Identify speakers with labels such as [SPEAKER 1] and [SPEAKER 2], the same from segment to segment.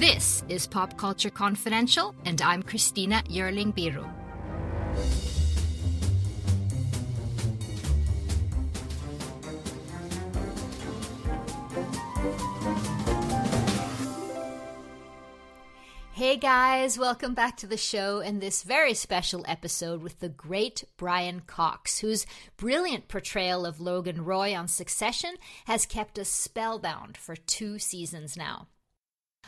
[SPEAKER 1] This is Pop Culture Confidential, and I'm Christina Yerling Biru. Hey guys, welcome back to the show and this very special episode with the great Brian Cox, whose brilliant portrayal of Logan Roy on Succession has kept us spellbound for two seasons now.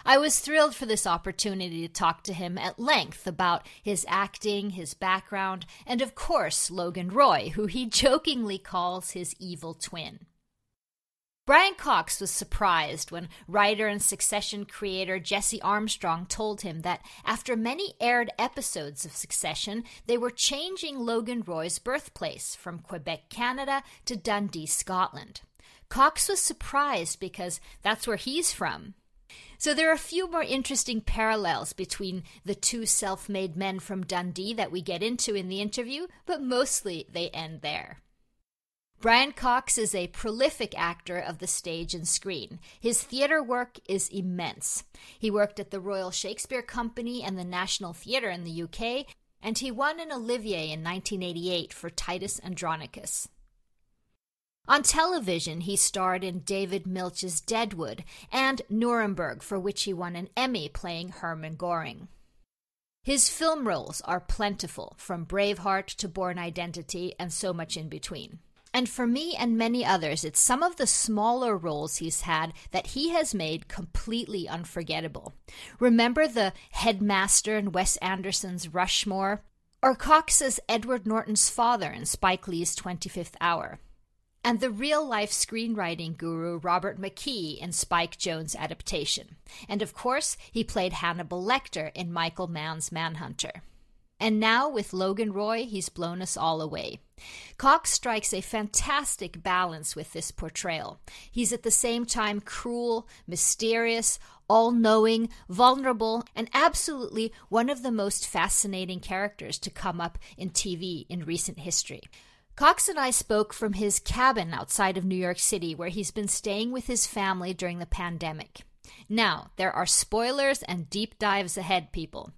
[SPEAKER 1] I was thrilled for this opportunity to talk to him at length about his acting, his background, and of course, Logan Roy, who he jokingly calls his evil twin. Brian Cox was surprised when writer and Succession creator Jesse Armstrong told him that after many aired episodes of Succession, they were changing Logan Roy's birthplace from Quebec, Canada to Dundee, Scotland. Cox was surprised because that's where he's from. So there are a few more interesting parallels between the two self made men from Dundee that we get into in the interview, but mostly they end there. Brian Cox is a prolific actor of the stage and screen. His theater work is immense. He worked at the Royal Shakespeare Company and the National Theatre in the UK, and he won an Olivier in 1988 for Titus Andronicus. On television, he starred in David Milch's Deadwood and Nuremberg, for which he won an Emmy playing Hermann Goring. His film roles are plentiful, from Braveheart to Bourne Identity and so much in between. And for me and many others, it's some of the smaller roles he's had that he has made completely unforgettable. Remember the headmaster in Wes Anderson's Rushmore? Or Cox's Edward Norton's father in Spike Lee's 25th Hour? And the real life screenwriting guru Robert McKee in Spike Jonze' adaptation. And of course, he played Hannibal Lecter in Michael Mann's Manhunter. And now, with Logan Roy, he's blown us all away. Cox strikes a fantastic balance with this portrayal. He's at the same time cruel, mysterious, all knowing, vulnerable, and absolutely one of the most fascinating characters to come up in TV in recent history. Cox and I spoke from his cabin outside of New York City, where he's been staying with his family during the pandemic. Now, there are spoilers and deep dives ahead, people.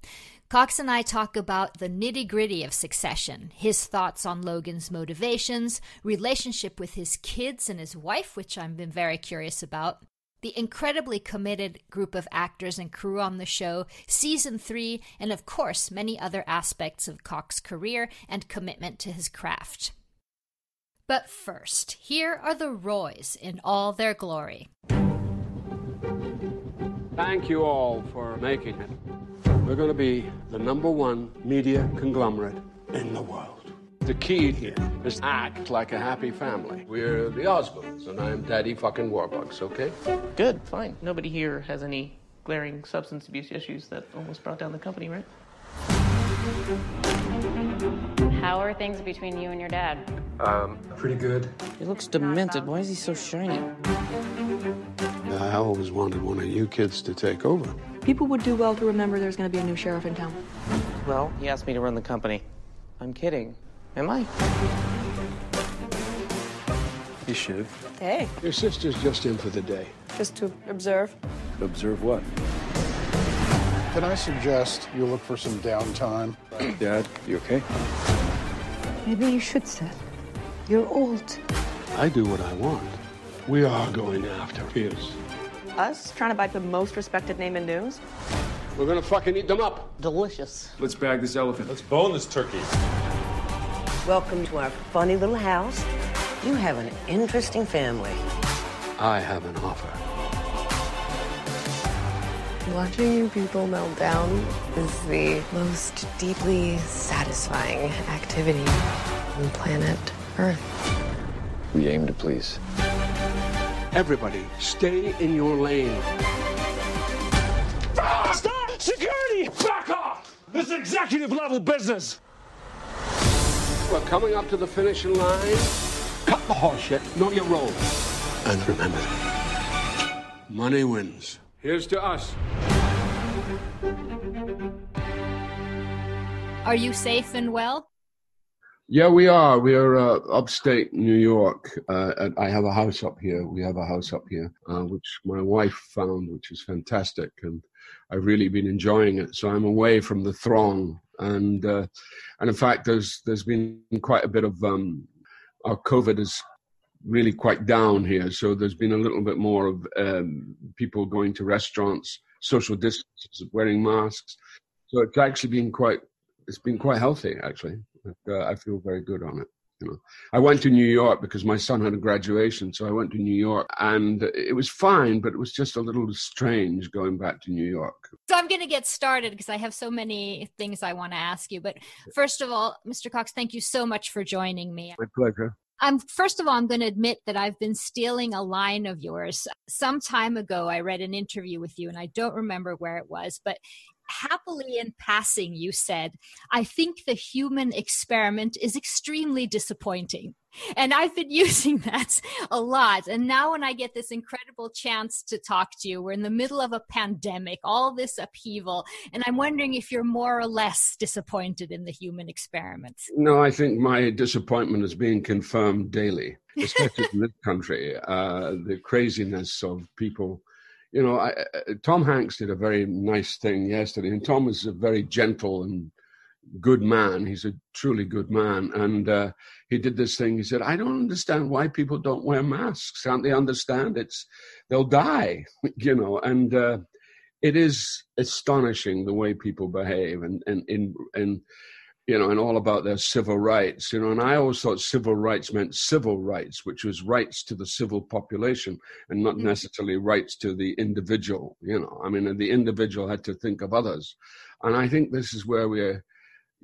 [SPEAKER 1] Cox and I talk about the nitty gritty of succession, his thoughts on Logan's motivations, relationship with his kids and his wife, which I've been very curious about, the incredibly committed group of actors and crew on the show, season three, and of course, many other aspects of Cox's career and commitment to his craft. But first, here are the Roys in all their glory.
[SPEAKER 2] Thank you all for making it. We're going to be the number one media conglomerate in the world. The key here is act like a happy family. We're the Osmonds, and I'm Daddy fucking Warbucks, okay?
[SPEAKER 3] Good, fine. Nobody here has any glaring substance abuse issues that almost brought down the company, right?
[SPEAKER 4] How are things between you and your dad?
[SPEAKER 2] Um, pretty good.
[SPEAKER 3] He looks demented. Why is he so shiny?
[SPEAKER 2] I always wanted one of you kids to take over.
[SPEAKER 5] People would do well to remember there's going to be a new sheriff in town.
[SPEAKER 3] Well, he asked me to run the company. I'm kidding. Am I?
[SPEAKER 2] You should.
[SPEAKER 5] Hey,
[SPEAKER 2] Your sister's just in for the day.
[SPEAKER 5] just to observe.
[SPEAKER 2] Observe what?
[SPEAKER 6] Can I suggest you look for some downtime?
[SPEAKER 2] Dad, you okay?
[SPEAKER 7] Maybe you should, Seth. You're old.
[SPEAKER 2] I do what I want. We are going after Pierce.
[SPEAKER 5] Us trying to buy the most respected name in news?
[SPEAKER 2] We're gonna fucking eat them up.
[SPEAKER 3] Delicious.
[SPEAKER 8] Let's bag this elephant. Let's bone this turkey.
[SPEAKER 9] Welcome to our funny little house. You have an interesting family.
[SPEAKER 2] I have an offer.
[SPEAKER 10] Watching you people melt down is the most deeply satisfying activity on planet Earth.
[SPEAKER 8] We aim to please.
[SPEAKER 2] Everybody, stay in your lane.
[SPEAKER 11] Stop! Security! Back off! This is executive level business.
[SPEAKER 2] We're coming up to the finishing line. Cut the horse shit. Know your role. And remember, money wins. Here's to us.
[SPEAKER 1] Are you safe and well?
[SPEAKER 2] Yeah, we are. We are uh, upstate New York. Uh, I have a house up here. We have a house up here, uh, which my wife found, which is fantastic, and I've really been enjoying it. So I'm away from the throng, and uh, and in fact, there's there's been quite a bit of um, our COVID is really quite down here. So there's been a little bit more of um, people going to restaurants, social distances, wearing masks. So it's actually been quite it's been quite healthy actually. Uh, I feel very good on it. You know, I went to New York because my son had a graduation, so I went to New York, and it was fine, but it was just a little strange going back to New York.
[SPEAKER 1] So I'm going to get started because I have so many things I want to ask you. But first of all, Mr. Cox, thank you so much for joining me.
[SPEAKER 2] My pleasure.
[SPEAKER 1] I'm first of all, I'm going to admit that I've been stealing a line of yours. Some time ago, I read an interview with you, and I don't remember where it was, but happily in passing, you said, I think the human experiment is extremely disappointing. And I've been using that a lot. And now, when I get this incredible chance to talk to you, we're in the middle of a pandemic, all this upheaval, and I'm wondering if you're more or less disappointed in the human experiment.
[SPEAKER 2] No, I think my disappointment is being confirmed daily, especially in this country. Uh, the craziness of people you know, I, Tom Hanks did a very nice thing yesterday, and Tom a very gentle and good man. He's a truly good man, and uh, he did this thing. He said, "I don't understand why people don't wear masks. Can't they understand? It's they'll die, you know." And uh, it is astonishing the way people behave, and and in and you know, and all about their civil rights, you know, and I always thought civil rights meant civil rights, which was rights to the civil population and not mm-hmm. necessarily rights to the individual, you know. I mean, the individual had to think of others. And I think this is where we're,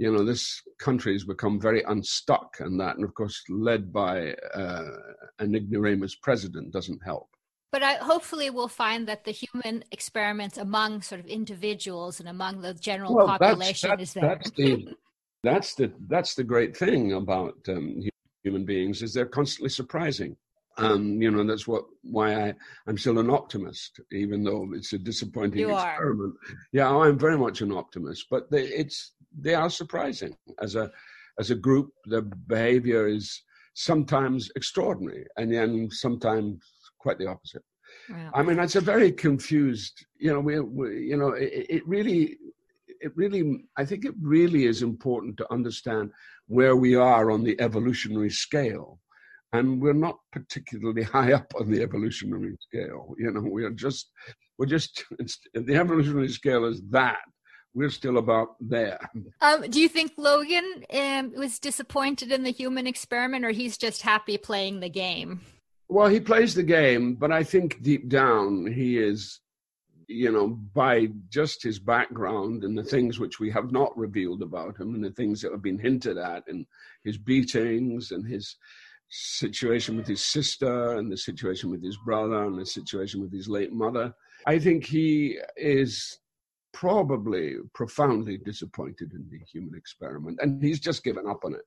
[SPEAKER 2] you know, this country has become very unstuck and that, and of course, led by uh, an ignoramus president doesn't help.
[SPEAKER 1] But I, hopefully, we'll find that the human experiments among sort of individuals and among the general well, population
[SPEAKER 2] that's,
[SPEAKER 1] is there.
[SPEAKER 2] That's the, that's the that's the great thing about um, human beings is they're constantly surprising. Um, you know, that's what why I, I'm still an optimist, even though it's a disappointing
[SPEAKER 1] you
[SPEAKER 2] experiment. Are. Yeah, I'm very much an optimist, but they, it's they are surprising as a as a group. Their behavior is sometimes extraordinary, and then sometimes quite the opposite. Wow. I mean, it's a very confused. You know, we, we you know, it, it really it really, I think it really is important to understand where we are on the evolutionary scale. And we're not particularly high up on the evolutionary scale. You know, we are just, we're just, the evolutionary scale is that. We're still about there.
[SPEAKER 1] Um, do you think Logan um, was disappointed in the human experiment, or he's just happy playing the game?
[SPEAKER 2] Well, he plays the game, but I think deep down he is you know, by just his background and the things which we have not revealed about him and the things that have been hinted at and his beatings and his situation with his sister and the situation with his brother and the situation with his late mother. I think he is probably profoundly disappointed in the human experiment and he's just given up on it.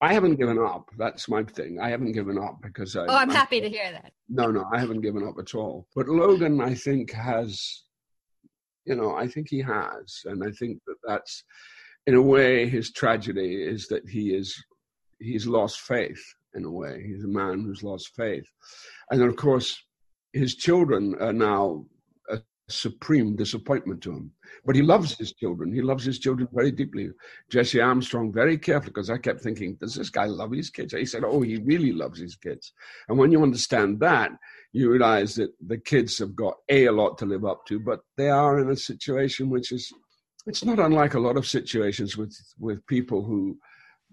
[SPEAKER 2] I haven't given up. That's my thing. I haven't given up because I.
[SPEAKER 1] Oh, I'm, I'm happy to hear that.
[SPEAKER 2] No, no, I haven't given up at all. But Logan, I think, has, you know, I think he has, and I think that that's, in a way, his tragedy is that he is, he's lost faith. In a way, he's a man who's lost faith, and of course, his children are now supreme disappointment to him. But he loves his children. He loves his children very deeply. Jesse Armstrong, very carefully, because I kept thinking, does this guy love his kids? He said, oh, he really loves his kids. And when you understand that, you realize that the kids have got a, a lot to live up to, but they are in a situation which is, it's not unlike a lot of situations with, with people who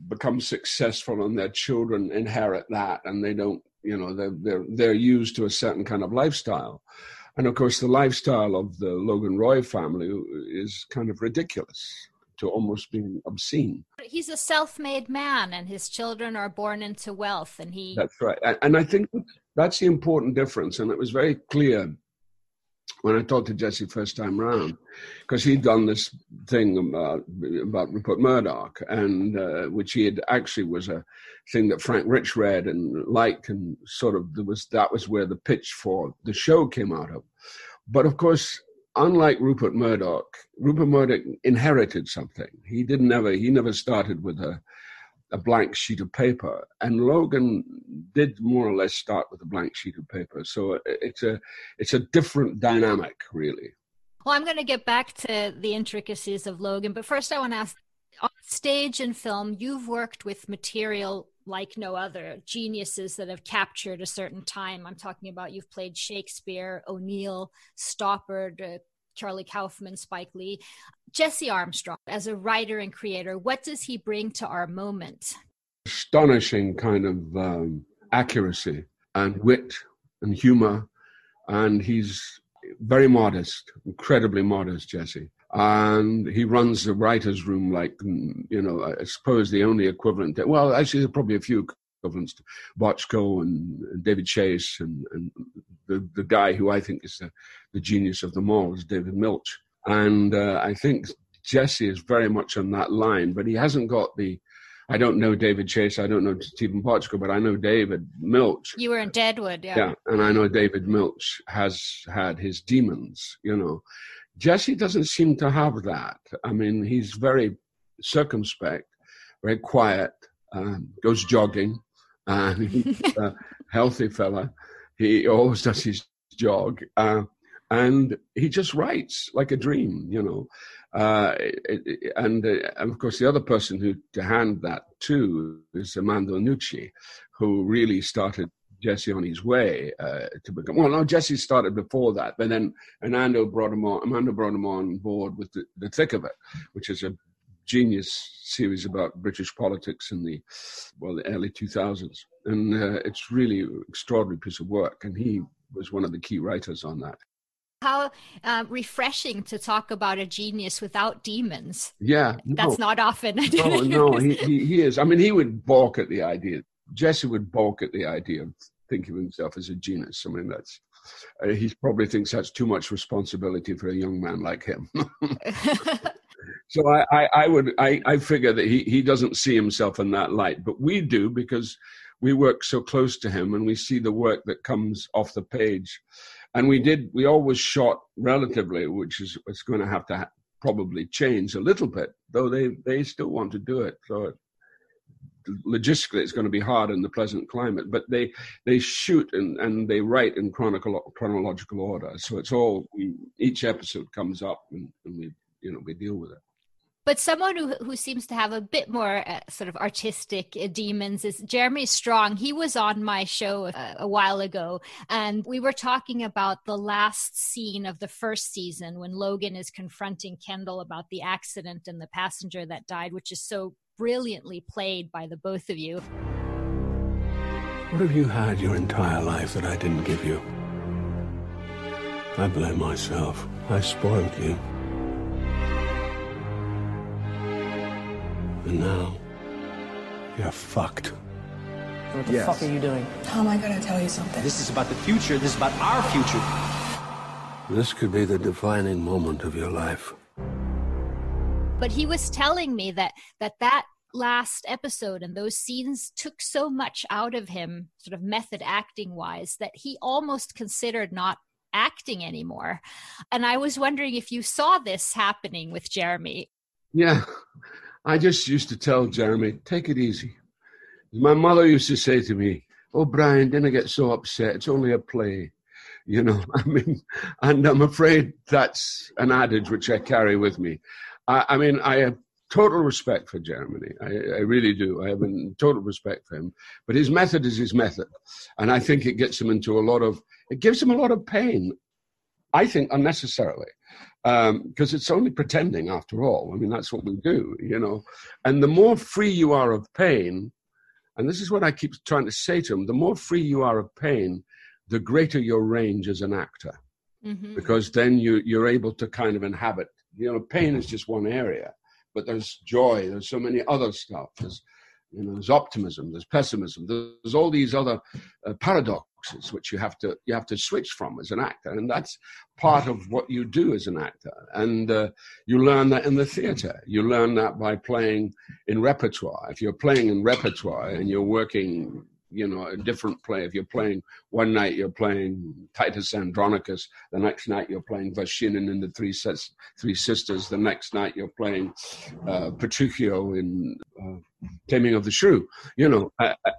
[SPEAKER 2] become successful and their children inherit that and they don't, you know, they're, they're, they're used to a certain kind of lifestyle. And of course, the lifestyle of the Logan Roy family is kind of ridiculous to almost being obscene.
[SPEAKER 1] He's a self-made man, and his children are born into wealth, and he.
[SPEAKER 2] That's right, and I think that's the important difference, and it was very clear when I talked to Jesse first time round, because he'd done this thing about, about Rupert Murdoch, and uh, which he had actually was a thing that Frank Rich read and liked, and sort of there was that was where the pitch for the show came out of. But of course, unlike Rupert Murdoch, Rupert Murdoch inherited something. He didn't never he never started with a a blank sheet of paper. And Logan did more or less start with a blank sheet of paper. So it's a it's a different dynamic, really.
[SPEAKER 1] Well, I'm going to get back to the intricacies of Logan, but first I want to ask on stage and film, you've worked with material like no other, geniuses that have captured a certain time. I'm talking about you've played Shakespeare, O'Neill, Stoppard, uh, Charlie Kaufman, Spike Lee. Jesse Armstrong, as a writer and creator, what does he bring to our moment?
[SPEAKER 2] Astonishing kind of um, accuracy and wit and humor. And he's very modest, incredibly modest, Jesse. And he runs the writer's room like, you know, I suppose the only equivalent. To, well, actually, there's probably a few to Bochco and, and David Chase and, and the, the guy who I think is the, the genius of them all is David Milch. And uh, I think Jesse is very much on that line, but he hasn't got the I don't know David Chase. I don't know Steven Bochco, but I know David Milch.
[SPEAKER 1] You were in Deadwood, yeah.
[SPEAKER 2] Yeah, and I know David Milch has had his demons, you know. Jesse doesn't seem to have that. I mean, he's very circumspect, very quiet, uh, goes jogging, uh, he's a healthy fella. He always does his jog. Uh, and he just writes like a dream, you know. Uh, and, uh, and, of course, the other person who to hand that to is Armando Iannucci, who really started Jesse on his way uh, to become. Well, no, Jesse started before that, but then Armando brought him on. Armando brought him on board with the, the Thick of It, which is a genius series about British politics in the well the early 2000s, and uh, it's really extraordinary piece of work. And he was one of the key writers on that
[SPEAKER 1] how uh, refreshing to talk about a genius without demons.
[SPEAKER 2] Yeah,
[SPEAKER 1] no. that's not often.
[SPEAKER 2] no, no, he, he, he, is. I mean, he would balk at the idea. Jesse would balk at the idea of thinking of himself as a genius. I mean, that's uh, he probably thinks that's too much responsibility for a young man like him. so I, I, I would, I, I figure that he, he doesn't see himself in that light, but we do because we work so close to him and we see the work that comes off the page. And we did we always shot relatively which is it's going to have to ha- probably change a little bit though they they still want to do it. So it, logistically it's going to be hard in the pleasant climate but they they shoot and, and they write in chronicle, chronological order. So it's all we, each episode comes up and, and we you know we deal with it
[SPEAKER 1] but someone who, who seems to have a bit more uh, sort of artistic uh, demons is Jeremy Strong. He was on my show uh, a while ago, and we were talking about the last scene of the first season when Logan is confronting Kendall about the accident and the passenger that died, which is so brilliantly played by the both of you.
[SPEAKER 2] What have you had your entire life that I didn't give you? I blame myself. I spoiled you. And now, you're fucked.
[SPEAKER 3] What the yes. fuck are you doing?
[SPEAKER 7] Tom, I gotta tell you something.
[SPEAKER 12] This is about the future. This is about our future.
[SPEAKER 2] This could be the defining moment of your life.
[SPEAKER 1] But he was telling me that that that last episode and those scenes took so much out of him, sort of method acting wise, that he almost considered not acting anymore. And I was wondering if you saw this happening with Jeremy.
[SPEAKER 2] Yeah, I just used to tell Jeremy, take it easy. My mother used to say to me, Oh, Brian, don't get so upset. It's only a play. You know, I mean, and I'm afraid that's an adage which I carry with me. I, I mean, I have total respect for Jeremy. I, I, really do. I have total respect for him. But his method is his method. And I think it gets him into a lot of, it gives him a lot of pain. I think unnecessarily because um, it's only pretending after all. I mean, that's what we do, you know. And the more free you are of pain, and this is what I keep trying to say to him: the more free you are of pain, the greater your range as an actor, mm-hmm. because then you you're able to kind of inhabit. You know, pain is just one area, but there's joy. There's so many other stuff. There's you know, there's optimism. There's pessimism. There's all these other uh, paradox boxes which you have to you have to switch from as an actor. And that's part of what you do as an actor. And uh, you learn that in the theater. You learn that by playing in repertoire. If you're playing in repertoire and you're working you know a different play if you're playing one night you're playing titus andronicus the next night you're playing Vershinin in the three three sisters the next night you're playing uh, petruchio in uh, Taming of the Shrew. You know, uh, uh,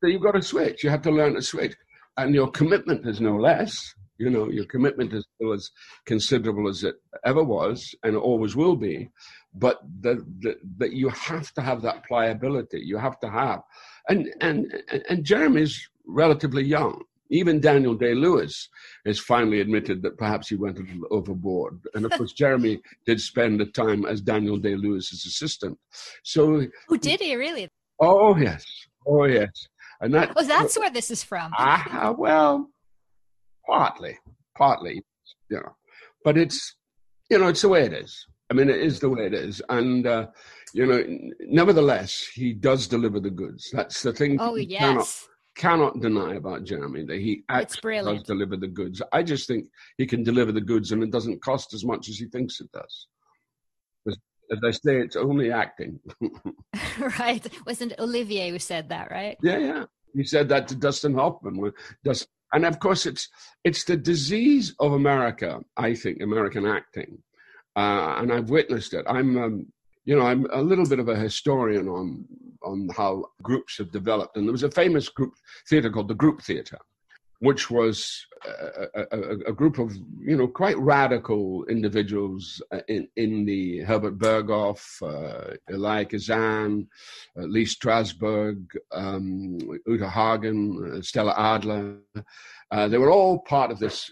[SPEAKER 2] so you've got to switch. You have to learn to switch, and your commitment is no less. You know, your commitment is still as considerable as it ever was, and always will be. But that you have to have that pliability. You have to have, and and and Jeremy's relatively young. Even Daniel Day Lewis has finally admitted that perhaps he went a little overboard. And of course, Jeremy did spend the time as Daniel Day Lewis's assistant. So,
[SPEAKER 1] who did he really?
[SPEAKER 2] Oh yes, oh yes, and that.
[SPEAKER 1] Oh, that's where this is from.
[SPEAKER 2] Ah, well, partly, partly, you know, but it's, you know, it's the way it is. I mean, it is the way it is, and uh, you know, nevertheless, he does deliver the goods. That's the thing.
[SPEAKER 1] Oh yes.
[SPEAKER 2] Cannot, cannot deny about Jeremy that he actually does deliver the goods. I just think he can deliver the goods and it doesn't cost as much as he thinks it does. As I say, it's only acting.
[SPEAKER 1] right. Wasn't Olivier who said that, right?
[SPEAKER 2] Yeah, yeah. He said that to Dustin Hoffman. Dustin, and of course, it's it's the disease of America. I think American acting, uh, and I've witnessed it. I'm, um, you know, I'm a little bit of a historian on on how groups have developed. And there was a famous group theater called the Group Theater, which was a, a, a, group of you know quite radical individuals uh, in in the Herbert Berghof, uh, Elia Kazan, uh, Lee Strasberg, um, Uta Hagen, uh, Stella Adler. Uh, they were all part of this,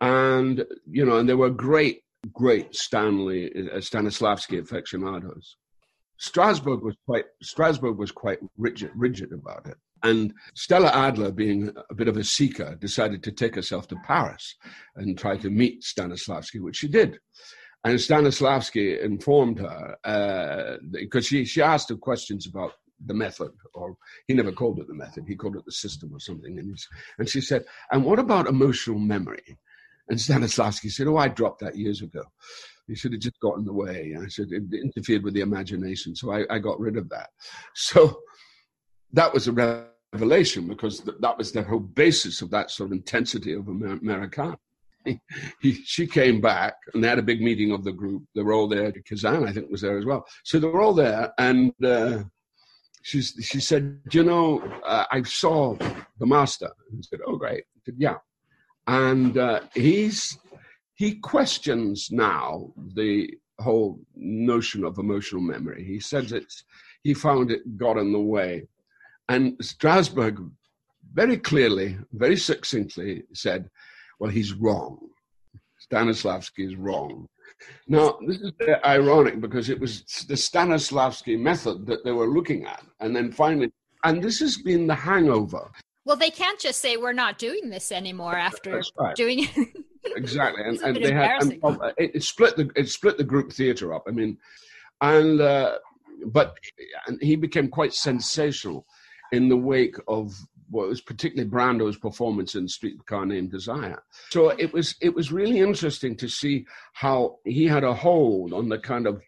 [SPEAKER 2] and you know, and they were great, great Stanley uh, Stanislavski aficionados. Strasberg was quite Strasberg was quite rigid, rigid about it. And Stella Adler, being a bit of a seeker, decided to take herself to Paris and try to meet Stanislavski, which she did. And Stanislavski informed her uh, because she, she asked her questions about the method, or he never called it the method, he called it the system or something. And, and she said, And what about emotional memory? And Stanislavski said, Oh, I dropped that years ago. He should have just got in the way. I said it interfered with the imagination, so I, I got rid of that. So that was a revelation because th- that was the whole basis of that sort of intensity of Amer- Americana. He, he, she came back and they had a big meeting of the group. They were all there. Kazan, I think, was there as well. So they were all there, and uh, she she said, "You know, uh, I saw the master." I said, "Oh, great." I said, "Yeah," and uh, he's he questions now the whole notion of emotional memory. He says it's he found it got in the way. And Strasberg very clearly, very succinctly said, well, he's wrong. Stanislavski is wrong. Now, this is ironic because it was the Stanislavski method that they were looking at. And then finally, and this has been the hangover.
[SPEAKER 1] Well, they can't just say we're not doing this anymore after right. doing it.
[SPEAKER 2] exactly, and, and they had and, it, it, split the it split the group theater up. I mean, and uh, but and he became quite sensational in the wake of what was particularly Brando's performance in Streetcar Named Desire. So it was it was really interesting to see how he had a hold on the kind of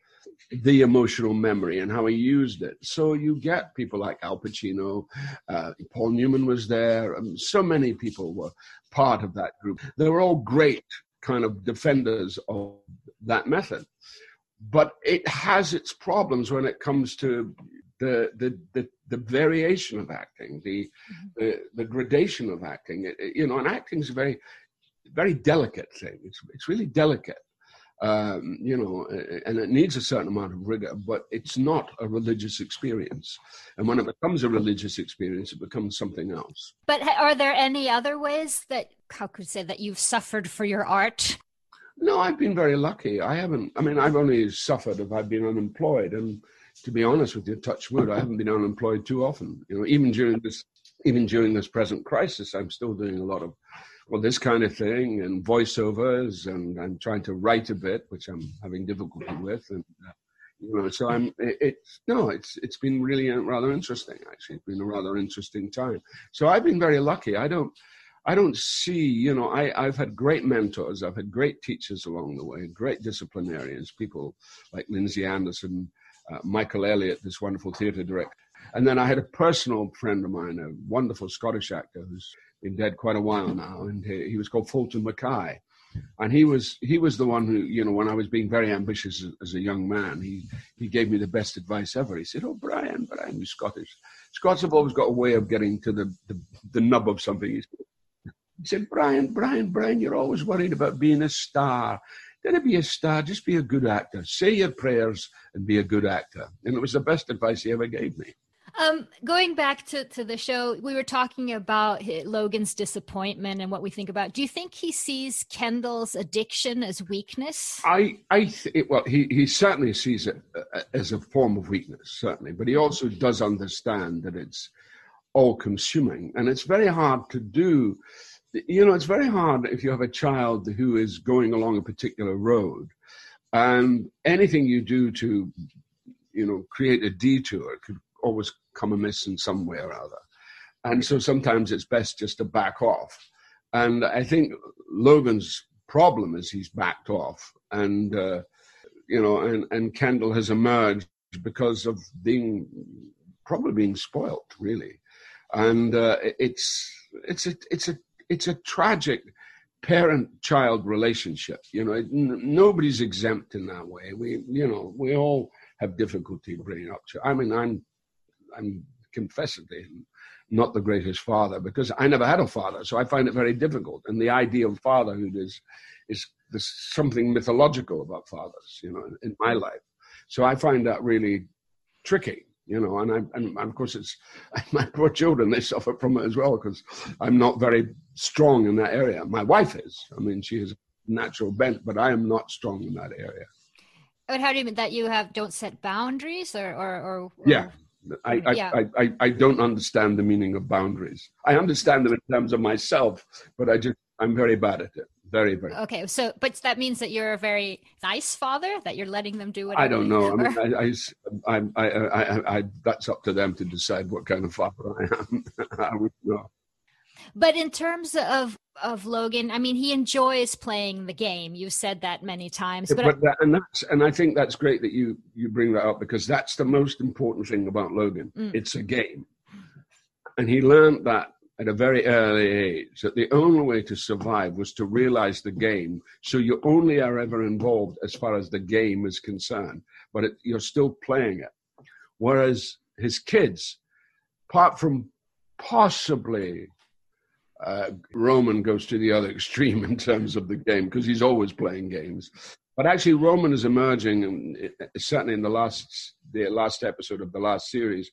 [SPEAKER 2] the emotional memory and how he used it. So you get people like Al Pacino, uh, Paul Newman was there, and so many people were part of that group. They were all great kind of defenders of that method. But it has its problems when it comes to the the the, the variation of acting, the, mm-hmm. the the gradation of acting. It, it, you know, and acting is a very very delicate thing. It's it's really delicate um, you know, and it needs a certain amount of rigor, but it's not a religious experience. And when it becomes a religious experience, it becomes something else.
[SPEAKER 1] But are there any other ways that, how could say, that you've suffered for your art?
[SPEAKER 2] No, I've been very lucky. I haven't, I mean, I've only suffered if I've been unemployed. And to be honest with you, touch wood, I haven't been unemployed too often. You know, even during this, even during this present crisis, I'm still doing a lot of well, this kind of thing and voiceovers, and I'm trying to write a bit, which I'm having difficulty with, and uh, you know, so I'm. It, it's no, it's it's been really rather interesting. Actually, it's been a rather interesting time. So I've been very lucky. I don't. I don't see, you know, I, I've had great mentors. I've had great teachers along the way, great disciplinarians, people like Lindsay Anderson, uh, Michael Elliott, this wonderful theatre director. And then I had a personal friend of mine, a wonderful Scottish actor who's been dead quite a while now, and he, he was called Fulton Mackay. and he was he was the one who you know when I was being very ambitious as, as, a young man, he he gave me the best advice ever. He said, "Oh, Brian, Brian, you Scottish. Scots have always got a way of getting to the the, the nub of something." He said, "Brian, Brian, Brian, you're always worried about being a star." Don't be a star, just be a good actor. Say your prayers and be a good actor. And it was the best advice he ever gave me.
[SPEAKER 1] Um, going back to, to the show, we were talking about Logan's disappointment and what we think about. Do you think he sees Kendall's addiction as weakness?
[SPEAKER 2] I, I th- well, he, he certainly sees it uh, as a form of weakness, certainly, but he also does understand that it's all consuming. And it's very hard to do. You know, it's very hard if you have a child who is going along a particular road and anything you do to, you know, create a detour could always come amiss in some way or other. And so sometimes it's best just to back off. And I think Logan's problem is he's backed off. And, uh, you know, and, and Kendall has emerged because of being probably being spoilt, really. And uh, it's, it's, a, it's, a, it's a tragic parent-child relationship. You know, nobody's exempt in that way. We, you know, we all have difficulty bringing up. I mean, I'm I'm confessedly not the greatest father because I never had a father, so I find it very difficult. And the idea of fatherhood is is there's something mythological about fathers, you know, in my life. So I find that really tricky, you know. And I and of course it's my poor children; they suffer from it as well because I'm not very strong in that area. My wife is. I mean, she has a natural bent, but I am not strong in that area.
[SPEAKER 1] But how do you mean that you have don't set boundaries or or, or, or...
[SPEAKER 2] yeah I, yeah. I, I, I don't understand the meaning of boundaries. I understand them in terms of myself, but I just I'm very bad at it. Very, very.
[SPEAKER 1] Okay, so but that means that you're a very nice father. That you're letting them do whatever.
[SPEAKER 2] I don't know. I mean, I, I, I, I, I, that's up to them to decide what kind of father I am. I would know.
[SPEAKER 1] But in terms of of Logan, I mean, he enjoys playing the game. You said that many times. But,
[SPEAKER 2] but that, and that's and I think that's great that you you bring that up because that's the most important thing about Logan. Mm. It's a game, and he learned that at a very early age that the only way to survive was to realize the game. So you only are ever involved as far as the game is concerned, but it, you're still playing it. Whereas his kids, apart from possibly uh, Roman goes to the other extreme in terms of the game because he's always playing games. But actually, Roman is emerging, certainly in the last the last episode of the last series,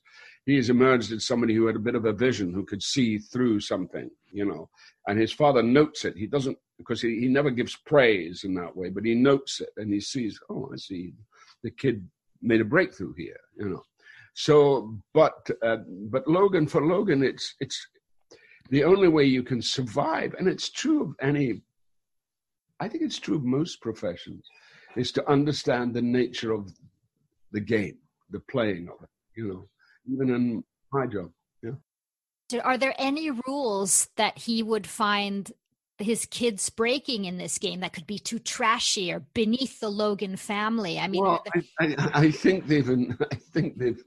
[SPEAKER 2] he has emerged as somebody who had a bit of a vision, who could see through something, you know. And his father notes it. He doesn't because he, he never gives praise in that way, but he notes it and he sees, oh, I see, the kid made a breakthrough here, you know. So, but uh, but Logan for Logan, it's it's the only way you can survive, and it's true of any, I think it's true of most professions, is to understand the nature of the game, the playing of it, you know, even in my job. Yeah.
[SPEAKER 1] Are there any rules that he would find his kids breaking in this game that could be too trashy or beneath the Logan family? I mean,
[SPEAKER 2] well, I, I, I, think they've, I think they've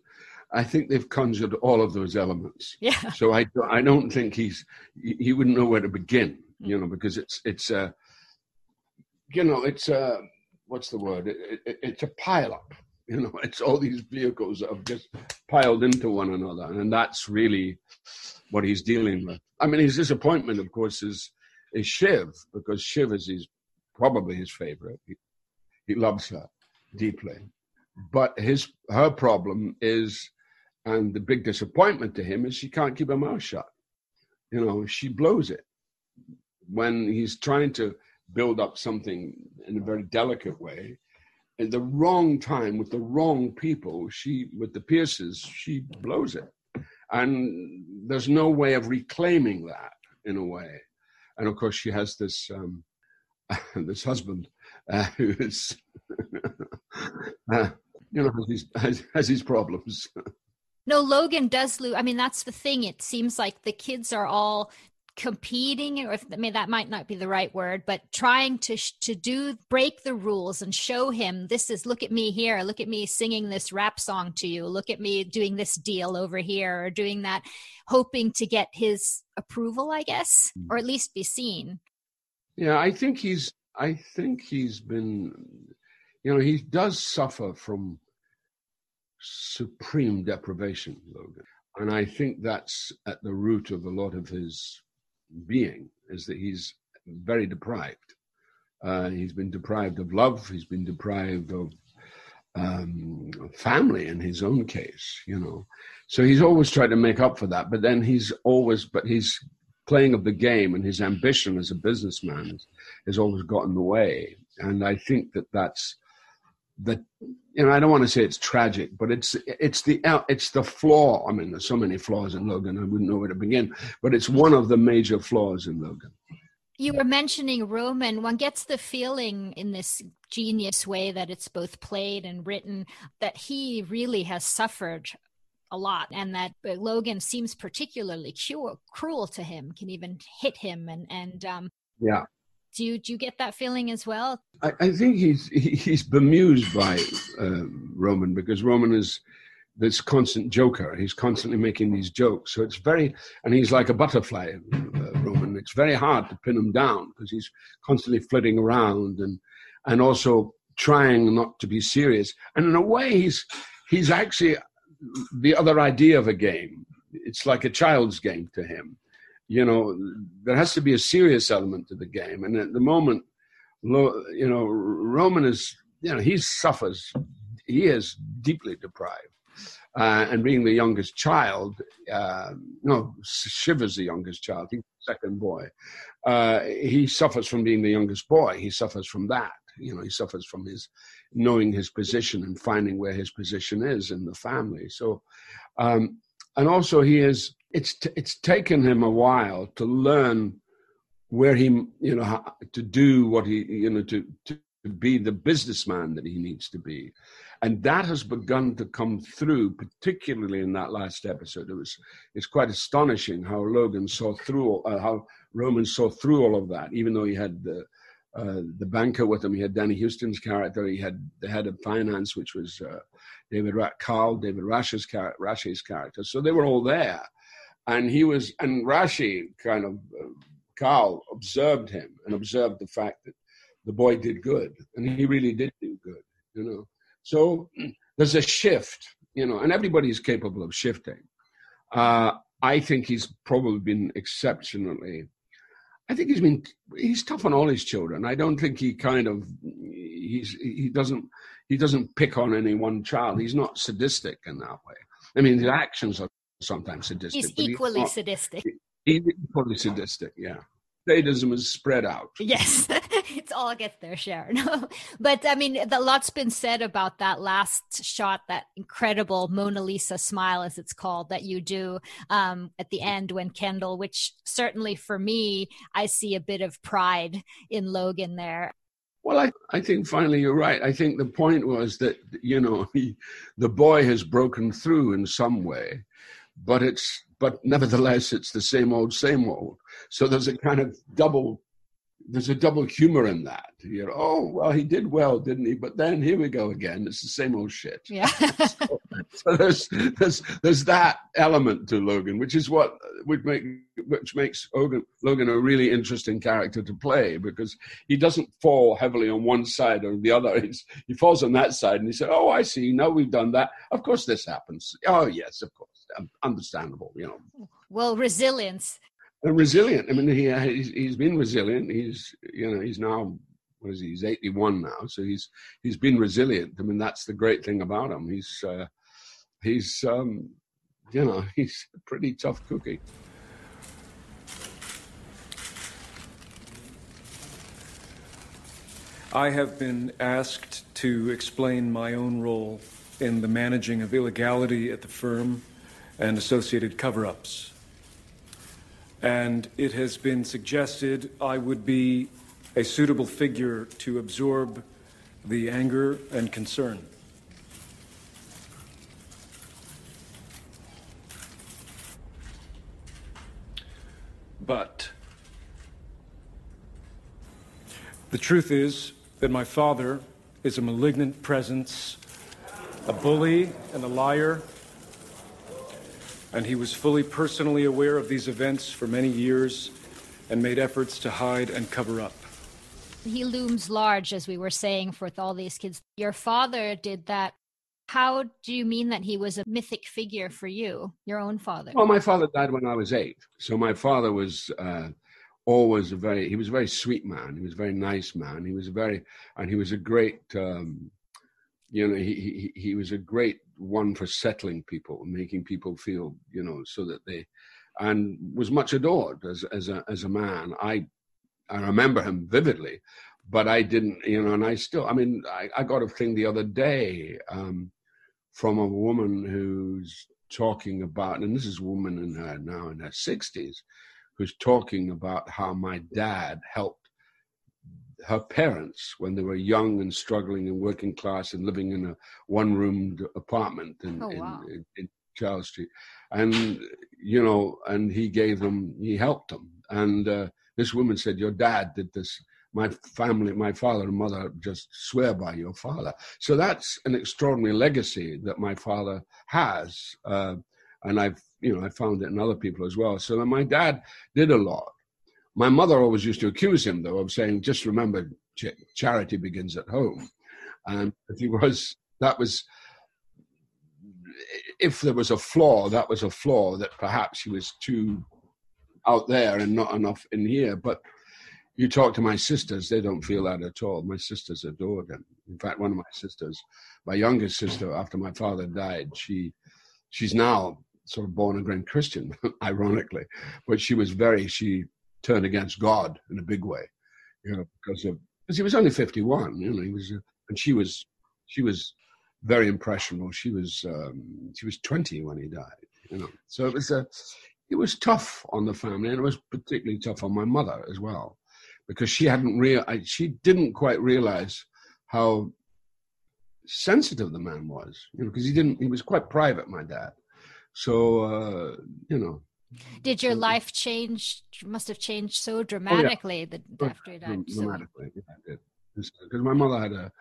[SPEAKER 2] I think they've conjured all of those elements.
[SPEAKER 1] Yeah.
[SPEAKER 2] So I, I don't think he's he wouldn't know where to begin, you mm. know, because it's it's a you know it's a what's the word? It, it, it's a pile up. You know, it's all these vehicles that have just piled into one another, and that's really what he's dealing with. I mean, his disappointment, of course, is is Shiv because Shiv is his probably his favorite. He, he loves her deeply, but his her problem is and the big disappointment to him is she can't keep her mouth shut. You know, she blows it when he's trying to build up something in a very delicate way. At the wrong time with the wrong people, she with the Pierces, she blows it, and there's no way of reclaiming that in a way. And of course, she has this um, this husband uh, who is, uh, you know, has his, has, has his problems.
[SPEAKER 1] No, Logan does lose. I mean, that's the thing. It seems like the kids are all competing or if, i mean that might not be the right word but trying to to do break the rules and show him this is look at me here. Look at me singing this rap song to you. Look at me doing this deal over here or doing that hoping to get his approval i guess or at least be seen.
[SPEAKER 2] Yeah i think he's I think he's been, you know, he does suffer from supreme deprivation, Logan. And I think that's at the root of a lot of his being, is that he's very deprived. Uh, he's been deprived of love. He's been deprived of um, family in his own case, you know. So he's always tried to make up for that. But then he's always, but he's playing of the game and his ambition as a businessman has, always got in the way. And I think that that's that know I don't want to say it's tragic, but it's it's the it's the flaw. I mean, there's so many flaws in Logan. I wouldn't know where to begin, but it's one of the major flaws in Logan.
[SPEAKER 1] You were mentioning Roman. One gets the feeling in this genius way that it's both played and written that he really has suffered a lot and that Logan seems particularly cruel to him, can even hit him and and um,
[SPEAKER 2] yeah.
[SPEAKER 1] Do you do you get that feeling as well?
[SPEAKER 2] I, I think he's he's bemused by uh, Roman because Roman is this constant joker. He's constantly making these jokes. So it's very, and he's like a butterfly, uh, Roman. It's very hard to pin him down because he's constantly flitting around and, and also trying not to be serious. And in a way, he's, he's actually the other idea of a game. It's like a child's game to him. You know, there has to be a serious element to the game. And at the moment, you know, Roman is, you know, he suffers, he is deeply deprived uh, and being the youngest child, uh, no, Shiver's the youngest child, he's the second boy. Uh, he suffers from being the youngest boy. He suffers from that. You know, he suffers from his knowing his position and finding where his position is in the family. So, um, and also he is. It's t- it's taken him a while to learn where he, you know, to do what he, you know, to to be the businessman that he needs to be and that has begun to come through, particularly in that last episode. It was it's quite astonishing how Logan saw through uh, how Roman saw through all of that, even though he had the uh, the banker with him. He had Danny Huston's character. He had the head of finance, which was uh, David Ra- Carl, David Rasche's, char- Rasche's character. So they were all there, and he was and Rasche kind of uh, observed him and observed the fact that the boy did good, and he really did do good, you know. So there's a shift, you know, and everybody's capable of shifting. Uh, I think he's probably been exceptionally. I think he's been he's tough on all his children. I don't think he kind of he's he doesn't he doesn't pick on any one child. He's not sadistic in that way. I mean, his actions are sometimes sadistic.
[SPEAKER 1] He's equally
[SPEAKER 2] he's
[SPEAKER 1] sadistic.
[SPEAKER 2] He's equally sadistic. Yeah sadism is spread out.
[SPEAKER 1] Yes, it's all gets there, Sharon. but I mean, a lot's been said about that last shot, that incredible Mona Lisa smile, as it's called, that you do um, at the end when Kendall, which certainly for me, I see a bit of pride in Logan there.
[SPEAKER 2] Well, I, I think finally you're right. I think the point was that, you know, he, the boy has broken through in some way, but it's but nevertheless, it's the same old, same old. So there's a kind of double, there's a double humor in that. You know, oh well, he did well, didn't he? But then here we go again. It's the same old shit.
[SPEAKER 1] Yeah.
[SPEAKER 2] so, so, there's there's there's that element to Logan, which is what would make which makes Logan Logan a really interesting character to play because he doesn't fall heavily on one side or the other. He's, he falls on that side, and he said, "Oh, I see. Now we've done that. Of course, this happens. Oh, yes, of course." understandable, you know.
[SPEAKER 1] Well, resilience.
[SPEAKER 2] Resilient. I mean, he he's, he's been resilient. He's you know he's now what is he? He's eighty one now, so he's he's been resilient. I mean, that's the great thing about him. He's uh, he's um, you know he's a pretty tough cookie.
[SPEAKER 13] I have been asked to explain my own role in the managing of illegality at the firm and associated cover ups. And it has been suggested I would be a suitable figure to absorb the anger and concern. But the truth is that my father is a malignant presence, a bully and a liar and he was fully personally aware of these events for many years and made efforts to hide and cover up.
[SPEAKER 1] he looms large, as we were saying, for all these kids. Your father did that. How do you mean that he was a mythic figure for you, your own father?
[SPEAKER 2] Well, my father died when I was eight, so my father was uh, always a very. He was a very sweet man. He was a very nice man. He was a very, and he was a great. Um, you know, he, he he was a great one for settling people, making people feel, you know, so that they, and was much adored as as a as a man. I I remember him vividly, but I didn't, you know, and I still, I mean, I, I got a thing the other day um, from a woman who's talking about, and this is a woman in her now in her 60s, who's talking about how my dad helped her parents when they were young and struggling and working class and living in a one roomed apartment in,
[SPEAKER 1] oh, wow.
[SPEAKER 2] in, in Charles Street. And, you know, and he gave them, he helped them. And, uh, this woman said, Your dad did this. My family, my father and mother just swear by your father. So that's an extraordinary legacy that my father has. Uh, and I've, you know, I found it in other people as well. So my dad did a lot. My mother always used to accuse him, though, of saying, just remember, ch- charity begins at home. Um, and if he was, that was, if there was a flaw, that was a flaw that perhaps he was too out there and not enough in here. But you talk to my sisters, they don't feel that at all. My sisters adored him. In fact, one of my sisters, my youngest sister, after my father died, she she's now sort of born again Christian, ironically, but she was very she turned against God in a big way, you know, because of because he was only fifty one, you know, he was, and she was she was very impressionable. She was um, she was twenty when he died, you know, so it was a it was tough on the family, and it was particularly tough on my mother as well, because she hadn't real she didn't quite realize how sensitive the man was, you know, because he didn't he was quite private, my dad. So uh, you know.
[SPEAKER 1] Did your life change? Must have changed so dramatically oh, yeah. that after he died.
[SPEAKER 2] Dramatically, so. yeah, it did. Because my mother had a,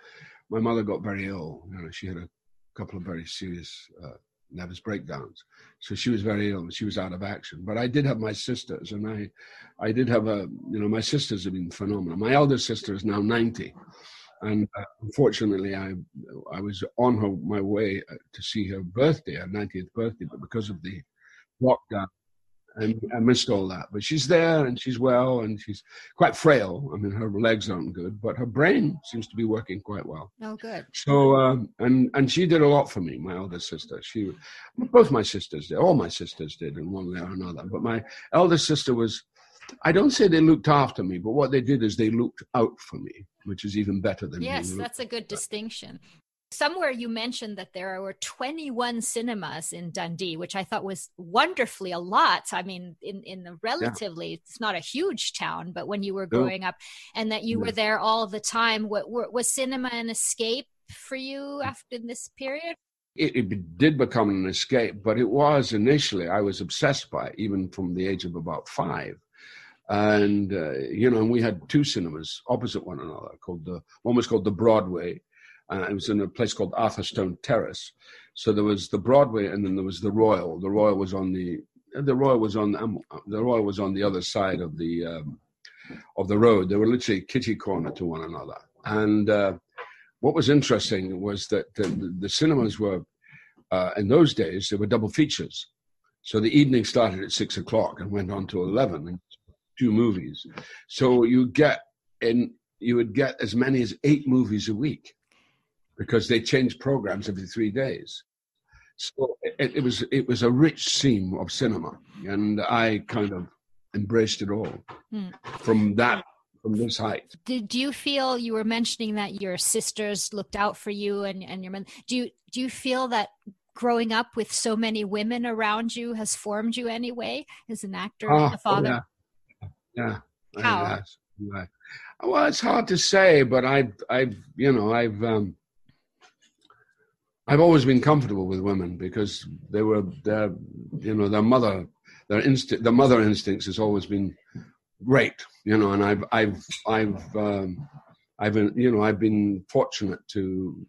[SPEAKER 2] my mother got very ill. You know, she had a couple of very serious uh, nervous breakdowns. So she was very ill and she was out of action. But I did have my sisters, and I, I did have a, you know, my sisters have been phenomenal. My elder sister is now 90. And uh, unfortunately, I I was on her my way uh, to see her birthday, her 90th birthday, but because of the lockdown, and I missed all that. But she's there and she's well and she's quite frail. I mean, her legs aren't good, but her brain seems to be working quite well.
[SPEAKER 1] Oh, good.
[SPEAKER 2] So, um, and and she did a lot for me. My elder sister, she, both my sisters did. All my sisters did in one way or another. But my eldest sister was. I don't say they looked after me, but what they did is they looked out for me, which is even better than
[SPEAKER 1] yes, that's a good distinction. Somewhere you mentioned that there were 21 cinemas in Dundee, which I thought was wonderfully a lot. I mean, in, in the relatively, yeah. it's not a huge town, but when you were growing no. up, and that you were there all the time, what, was cinema an escape for you after this period?
[SPEAKER 2] It, it, did become an escape, but it was initially, I was obsessed by it, even from the age of about five. And, uh, you know, and we had two cinemas opposite one another called the, one was called the Broadway uh, it was in a place called Arthurstone Terrace. So there was the Broadway, and then there was the Royal. The Royal was on the the Royal was on um, the Royal was on the other side of the um, of the road. They were literally kitty corner to one another. And uh, what was interesting was that the, the cinemas were uh, in those days they were double features. So the evening started at six o'clock and went on to eleven, and two movies. So you get in you would get as many as eight movies a week because they changed programs every three days. So it, it, was it was a rich seam of cinema, and I kind of embraced it all hmm. from that from this height.
[SPEAKER 1] Did you feel you were mentioning that your sisters looked out for you and and your men? Do you do you feel that growing up with so many women around you has formed you anyway as an actor
[SPEAKER 2] oh,
[SPEAKER 1] and a father?
[SPEAKER 2] Oh, yeah. yeah.
[SPEAKER 1] How?
[SPEAKER 2] Well, it's hard to say, but I've, I've, you know, I've, um, I've always been comfortable with women because they were their, you know, their mother, their instinct, the mother instincts has always been great, you know, and I've, I've, I've, um, I've been, you know, I've been fortunate to,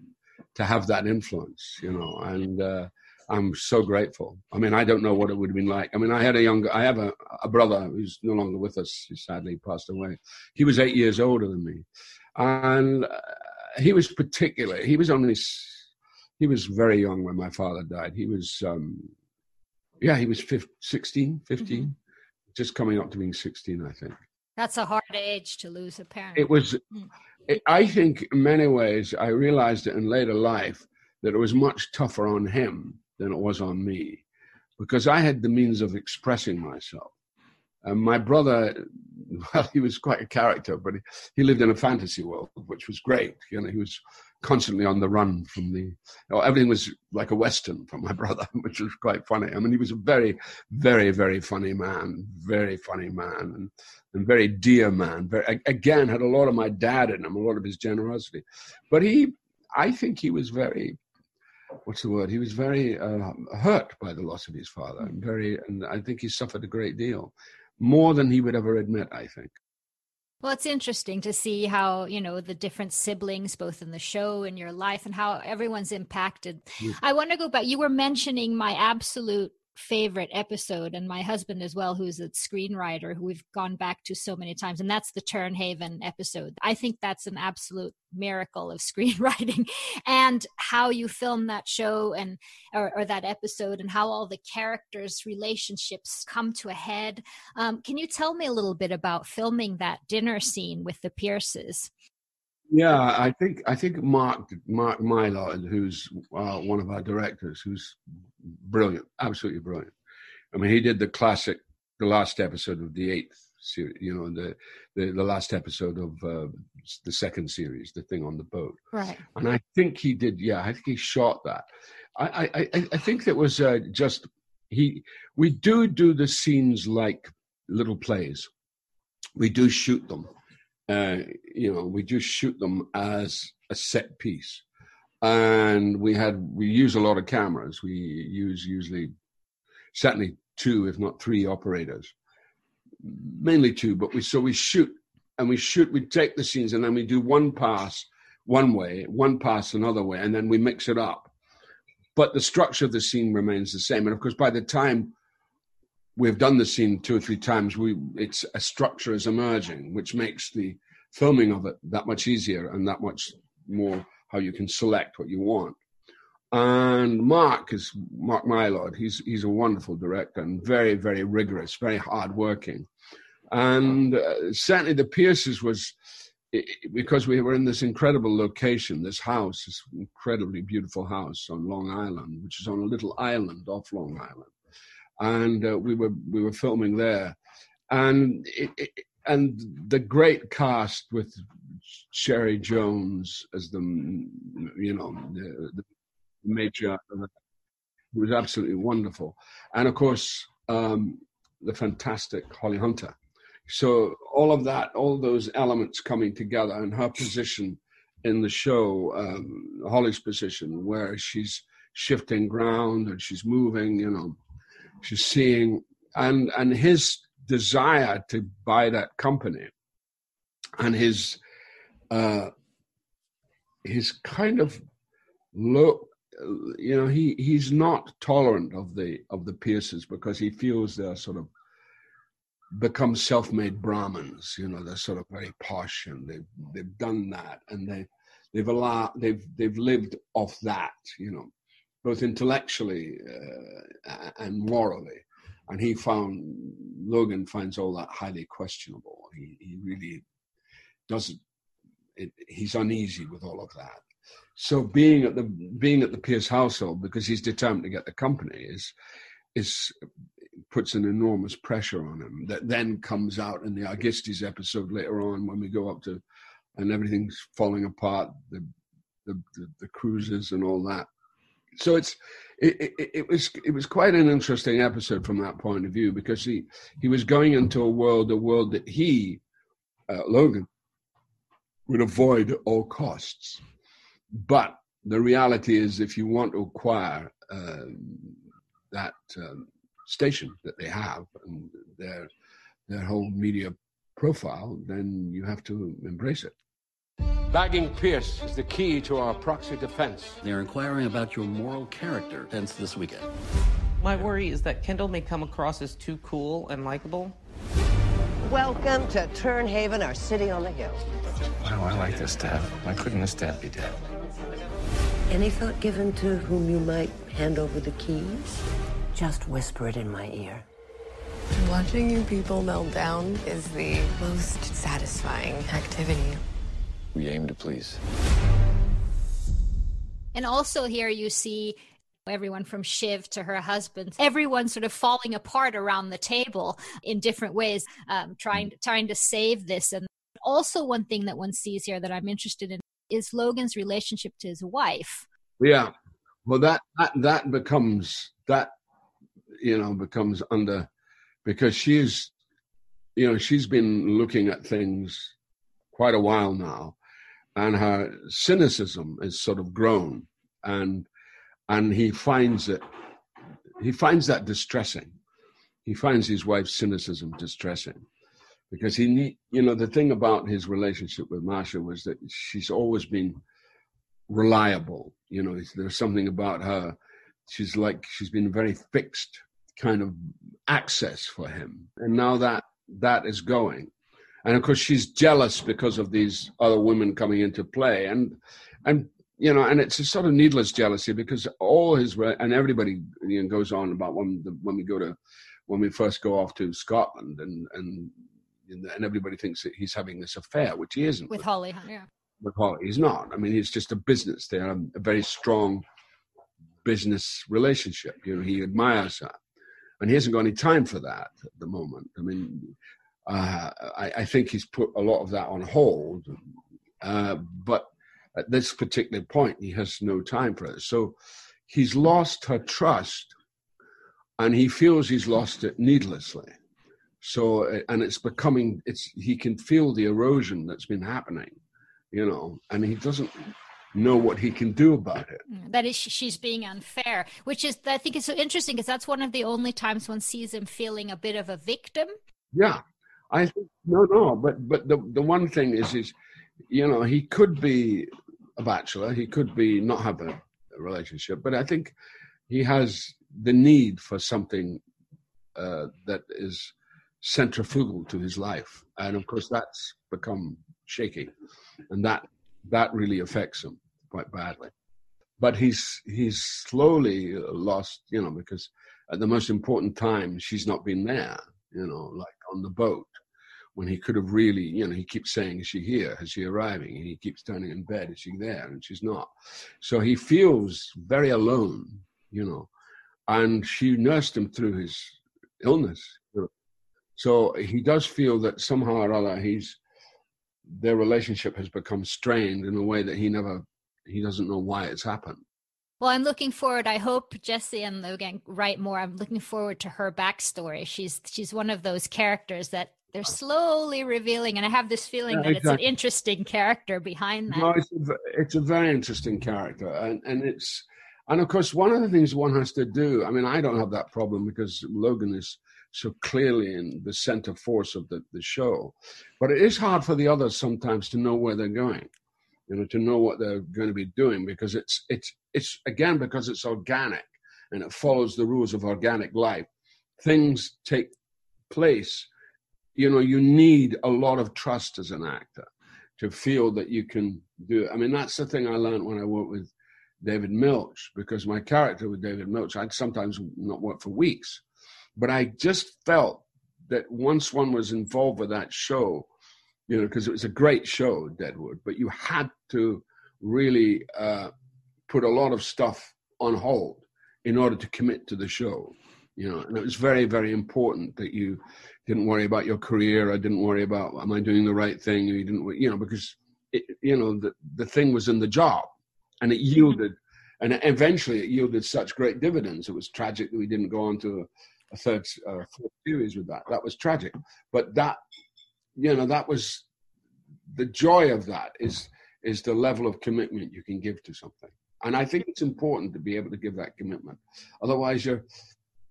[SPEAKER 2] to have that influence, you know, and, uh, I'm so grateful. I mean, I don't know what it would have been like. I mean, I had a younger, I have a, a brother who's no longer with us. He sadly passed away. He was eight years older than me, and uh, he was particular. He was only, he was very young when my father died. He was, um, yeah, he was 15, 16, 15, mm-hmm. just coming up to being 16, I think.
[SPEAKER 1] That's a hard age to lose a parent.
[SPEAKER 2] It was, mm. it, I think, in many ways, I realized it in later life that it was much tougher on him than it was on me because I had the means of expressing myself. And my brother, well, he was quite a character, but he, he lived in a fantasy world, which was great. You know, he was constantly on the run from the, everything was like a Western for my brother, which was quite funny. I mean, he was a very, very, very funny man, very funny man, and, and very dear man. Very, again, had a lot of my dad in him, a lot of his generosity. But he, I think he was very what's the word? He was very uh, hurt by the loss of his father, and very, and I think he suffered a great deal, more than he would ever admit. I think.
[SPEAKER 1] Well, it's interesting to see how, you know, the different siblings, both in the show and your life, and how everyone's impacted. Yeah. I want to go back. You were mentioning my absolute favorite episode and my husband as well who's a screenwriter who we've gone back to so many times and that's the Tern Haven episode. I think that's an absolute miracle of screenwriting and how you film that show and or, or that episode and how all the characters relationships come to a head. Um, can you tell me a little bit about filming that dinner scene with the pierces
[SPEAKER 2] yeah, I think I think Mark Mark Mylod, who's uh, one of our directors, who's brilliant, absolutely brilliant. I mean, he did the classic, the last episode of the eighth series, you know, the the, the last episode of uh, the second series, the thing on the boat.
[SPEAKER 1] Right.
[SPEAKER 2] And I think he did. Yeah, I think he shot that. I I I think that was uh, just he. We do do the scenes like little plays. We do shoot them uh, you know, we just shoot them as a set piece. And we had, we use a lot of cameras. We use usually, certainly two, if not three operators, mainly two, but we, so we shoot and we shoot, we take the scenes and then we do one pass one way, one pass another way, and then we mix it up. But the structure of the scene remains the same. And of course, by the time we've done the scene two or three times, we it's a structure is emerging, which makes the filming of it that much easier and that much more how you can select what you want. And Mark is Mark Mylod. He's he's a wonderful director and very very rigorous, very hardworking. And uh, certainly the Pierces was because we were in this incredible location, this house, this incredibly beautiful house on Long Island, which is on a little island off Long Island and uh, we were we were filming there, and it, it, and the great cast with Cherry Jones as the you know the, the major it was absolutely wonderful, and of course um, the fantastic Holly Hunter. So all of that, all those elements coming together, and her position in the show, um, Holly's position, where she's shifting ground and she's moving, you know, she's seeing and and his desire to buy that company and his uh his kind of look you know he he's not tolerant of the of the pierces because he feels they're sort of become self-made brahmins you know they're sort of very posh and they've they've done that and they they've allowed they've they've lived off that you know both intellectually uh, and morally. And he found Logan finds all that highly questionable. He, he really doesn't. It, he's uneasy with all of that. So being at the being at the Pierce household because he's determined to get the company is is puts an enormous pressure on him. That then comes out in the Argestes episode later on when we go up to, and everything's falling apart. The the, the, the cruises and all that so it's it, it, it, was it was quite an interesting episode from that point of view because he he was going into a world a world that he uh, Logan would avoid at all costs, but the reality is if you want to acquire uh, that um, station that they have and their their whole media profile, then you have to embrace it. Bagging Pierce is the key to our proxy defense.
[SPEAKER 14] They're inquiring about your moral character, hence this weekend.
[SPEAKER 3] My worry is that Kendall may come across as too cool and likable.
[SPEAKER 9] Welcome to Tern Haven, our city on the hill.
[SPEAKER 8] Why do I like this dad? Why couldn't this dad be dead?
[SPEAKER 9] Any thought given to whom you might hand over the keys? Just whisper it in my ear.
[SPEAKER 10] Watching you people melt down is the most satisfying activity.
[SPEAKER 8] We aim to please.
[SPEAKER 1] And also here you see everyone from Shiv to her husband, everyone sort of falling apart around the table in different ways, um, trying trying to save this. And also one thing that one sees here that I'm interested in is Logan's relationship to his wife.
[SPEAKER 2] Yeah, well, that that that becomes that you know becomes under because she's you know she's been looking at things quite a while now and her cynicism has sort of grown and and he finds it he finds that distressing. He finds his wife's cynicism distressing because he need you know the thing about his relationship with Marcia was that she's always been reliable. You know there's something about her she's like she's been a very fixed kind of access for him. And now that that is going and of course she's jealous because of these other women coming into play. And and you know and it's a sort of needless jealousy because all his and everybody you know, goes on about when the, when we go to when we first go off to Scotland and and and everybody thinks that he's having this affair which he isn't.
[SPEAKER 1] With Holly yeah.
[SPEAKER 2] With Holly he's not. I mean it's just a business. They there a very strong business relationship. You know he admires her. And he hasn't got any time for that at the moment. I mean uh, I, I, think he's put a lot of that on hold. Uh, but at this particular point, he has no time for it. So he's lost her trust, and he feels he's lost it needlessly. So, and it's becoming, it's he can feel the erosion that's been happening, you know, and he doesn't know what he can do about it.
[SPEAKER 1] That is, she's being unfair, which is, I think, is so interesting because that's one of the only times one sees him feeling a bit of a victim.
[SPEAKER 2] Yeah, I think no, no, but but the the one thing is is, you know, he could be a bachelor, he could be not have a, a relationship, but I think he has the need for something uh, that is centrifugal to his life, and of course that's become shaky, and that that really affects him quite badly. But he's he's slowly lost, you know, because at the most important time she's not been there, you know, like on the boat when he could have really, you know, he keeps saying, Is she here? Is she arriving? And he keeps turning in bed, Is she there? And she's not. So he feels very alone, you know. And she nursed him through his illness. So he does feel that somehow or other he's their relationship has become strained in a way that he never he doesn't know why it's happened.
[SPEAKER 1] Well, I'm looking forward. I hope Jesse and Logan write more. I'm looking forward to her backstory. She's she's one of those characters that they're slowly revealing and i have this feeling yeah, that exactly. it's an interesting character behind that
[SPEAKER 2] no, it's, a, it's a very interesting character and, and it's and of course one of the things one has to do i mean i don't have that problem because logan is so clearly in the center force of the, the show but it is hard for the others sometimes to know where they're going you know to know what they're going to be doing because it's it's it's again because it's organic and it follows the rules of organic life things take place you know you need a lot of trust as an actor to feel that you can do it. I mean, that's the thing I learned when I worked with David Milch, because my character with David Milch, I'd sometimes not work for weeks. But I just felt that once one was involved with that show, you know, because it was a great show, Deadwood, but you had to really uh, put a lot of stuff on hold in order to commit to the show you know and it was very very important that you didn't worry about your career i didn't worry about am i doing the right thing? You didn't you know because it, you know the, the thing was in the job and it yielded and eventually it yielded such great dividends. It was tragic that we didn't go on to a, a third uh, fourth series with that. That was tragic. But that you know that was the joy of that is is the level of commitment you can give to something. And i think it's important to be able to give that commitment. Otherwise you're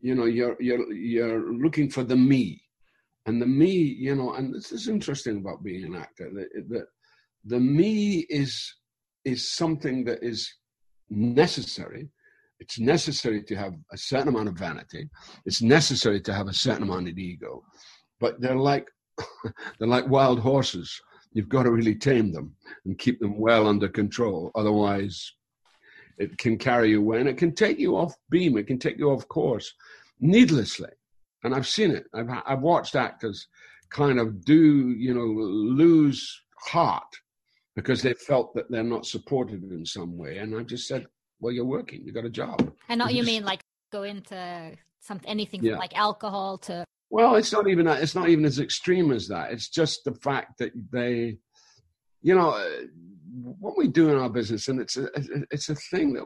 [SPEAKER 2] you know you're you're you're looking for the me and the me you know and this is interesting about being an actor that, that the me is is something that is necessary. It's necessary to have a certain amount of vanity. It's necessary to have a certain amount of ego. But they're like they're like wild horses. You've got to really tame them and keep them well under control. Otherwise, it can carry you away and it can take you off beam. It can take you off course needlessly. And I've seen it. I've, I've watched actors kind of do, you know, lose heart because they felt that they're not supported in some way. And I just said, well, you're working, you got a job.
[SPEAKER 1] And not, you mean like go into some anything yeah. from like alcohol to
[SPEAKER 2] well, it's not even it's not even as extreme as that. It's just the fact that they, you know, what we do in our business, and it's a it's a thing that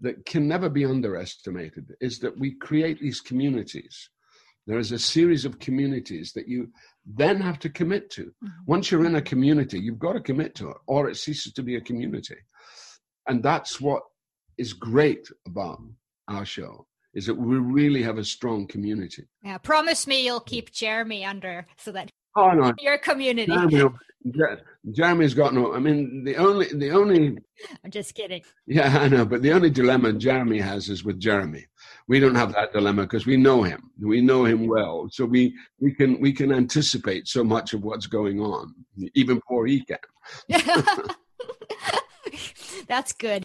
[SPEAKER 2] that can never be underestimated, is that we create these communities. There is a series of communities that you then have to commit to. Mm-hmm. Once you're in a community, you've got to commit to it, or it ceases to be a community. And that's what is great about our show is that we really have a strong community.
[SPEAKER 1] Yeah, promise me you'll keep Jeremy under so that
[SPEAKER 2] oh no
[SPEAKER 1] your community.
[SPEAKER 2] Jeremy, Jeremy's got no. I mean, the only the only.
[SPEAKER 1] I'm just kidding.
[SPEAKER 2] Yeah, I know, but the only dilemma Jeremy has is with Jeremy. We don't have that dilemma because we know him. We know him well, so we we can we can anticipate so much of what's going on, even before he can.
[SPEAKER 1] That's good.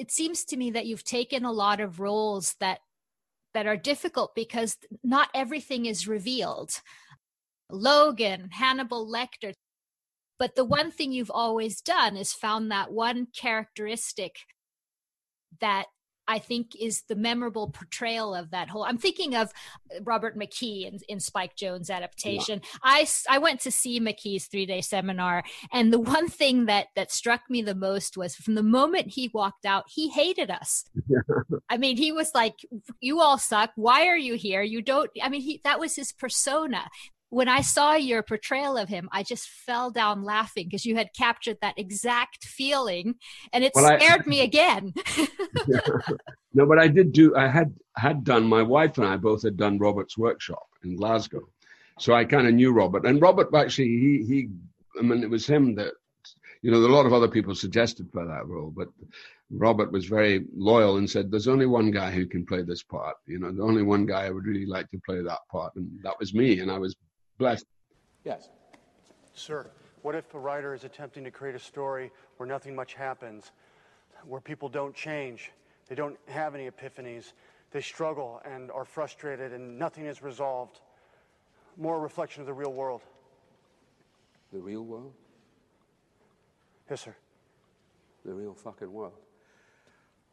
[SPEAKER 1] it seems to me that you've taken a lot of roles that that are difficult because not everything is revealed. Logan, Hannibal Lecter. But the one thing you've always done is found that one characteristic that I think is the memorable portrayal of that whole. I'm thinking of uh, Robert McKee in, in Spike Jonze adaptation. Yeah. I I went to see McKee's three day seminar, and the one thing that that struck me the most was from the moment he walked out, he hated us. I mean, he was like, "You all suck. Why are you here? You don't." I mean, he that was his persona when I saw your portrayal of him, I just fell down laughing because you had captured that exact feeling, and it well, scared I, me again.
[SPEAKER 2] no, but I did do. I had had done. My wife and I both had done Robert's workshop in Glasgow, so I kind of knew Robert. And Robert actually, he he. I mean, it was him that, you know, a lot of other people suggested for that role, but Robert was very loyal and said, "There's only one guy who can play this part. You know, the only one guy I would really like to play that part, and that was me." And I was Bless.
[SPEAKER 15] Yes. Sir, what if a writer is attempting to create a story where nothing much happens, where people don't change, they don't have any epiphanies, they struggle and are frustrated and nothing is resolved? More a reflection of the real world.
[SPEAKER 2] The real world?
[SPEAKER 15] Yes, sir.
[SPEAKER 2] The real fucking world.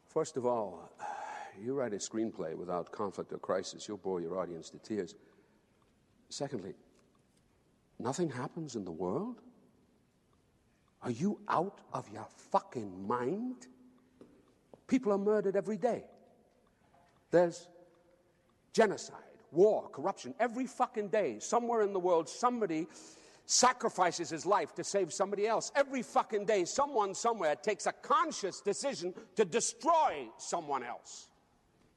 [SPEAKER 2] First of all, you write a screenplay without conflict or crisis, you'll bore your audience to tears. Secondly, Nothing happens in the world? Are you out of your fucking mind? People are murdered every day. There's genocide, war, corruption. Every fucking day, somewhere in the world, somebody sacrifices his life to save somebody else. Every fucking day, someone somewhere takes a conscious decision to destroy someone else.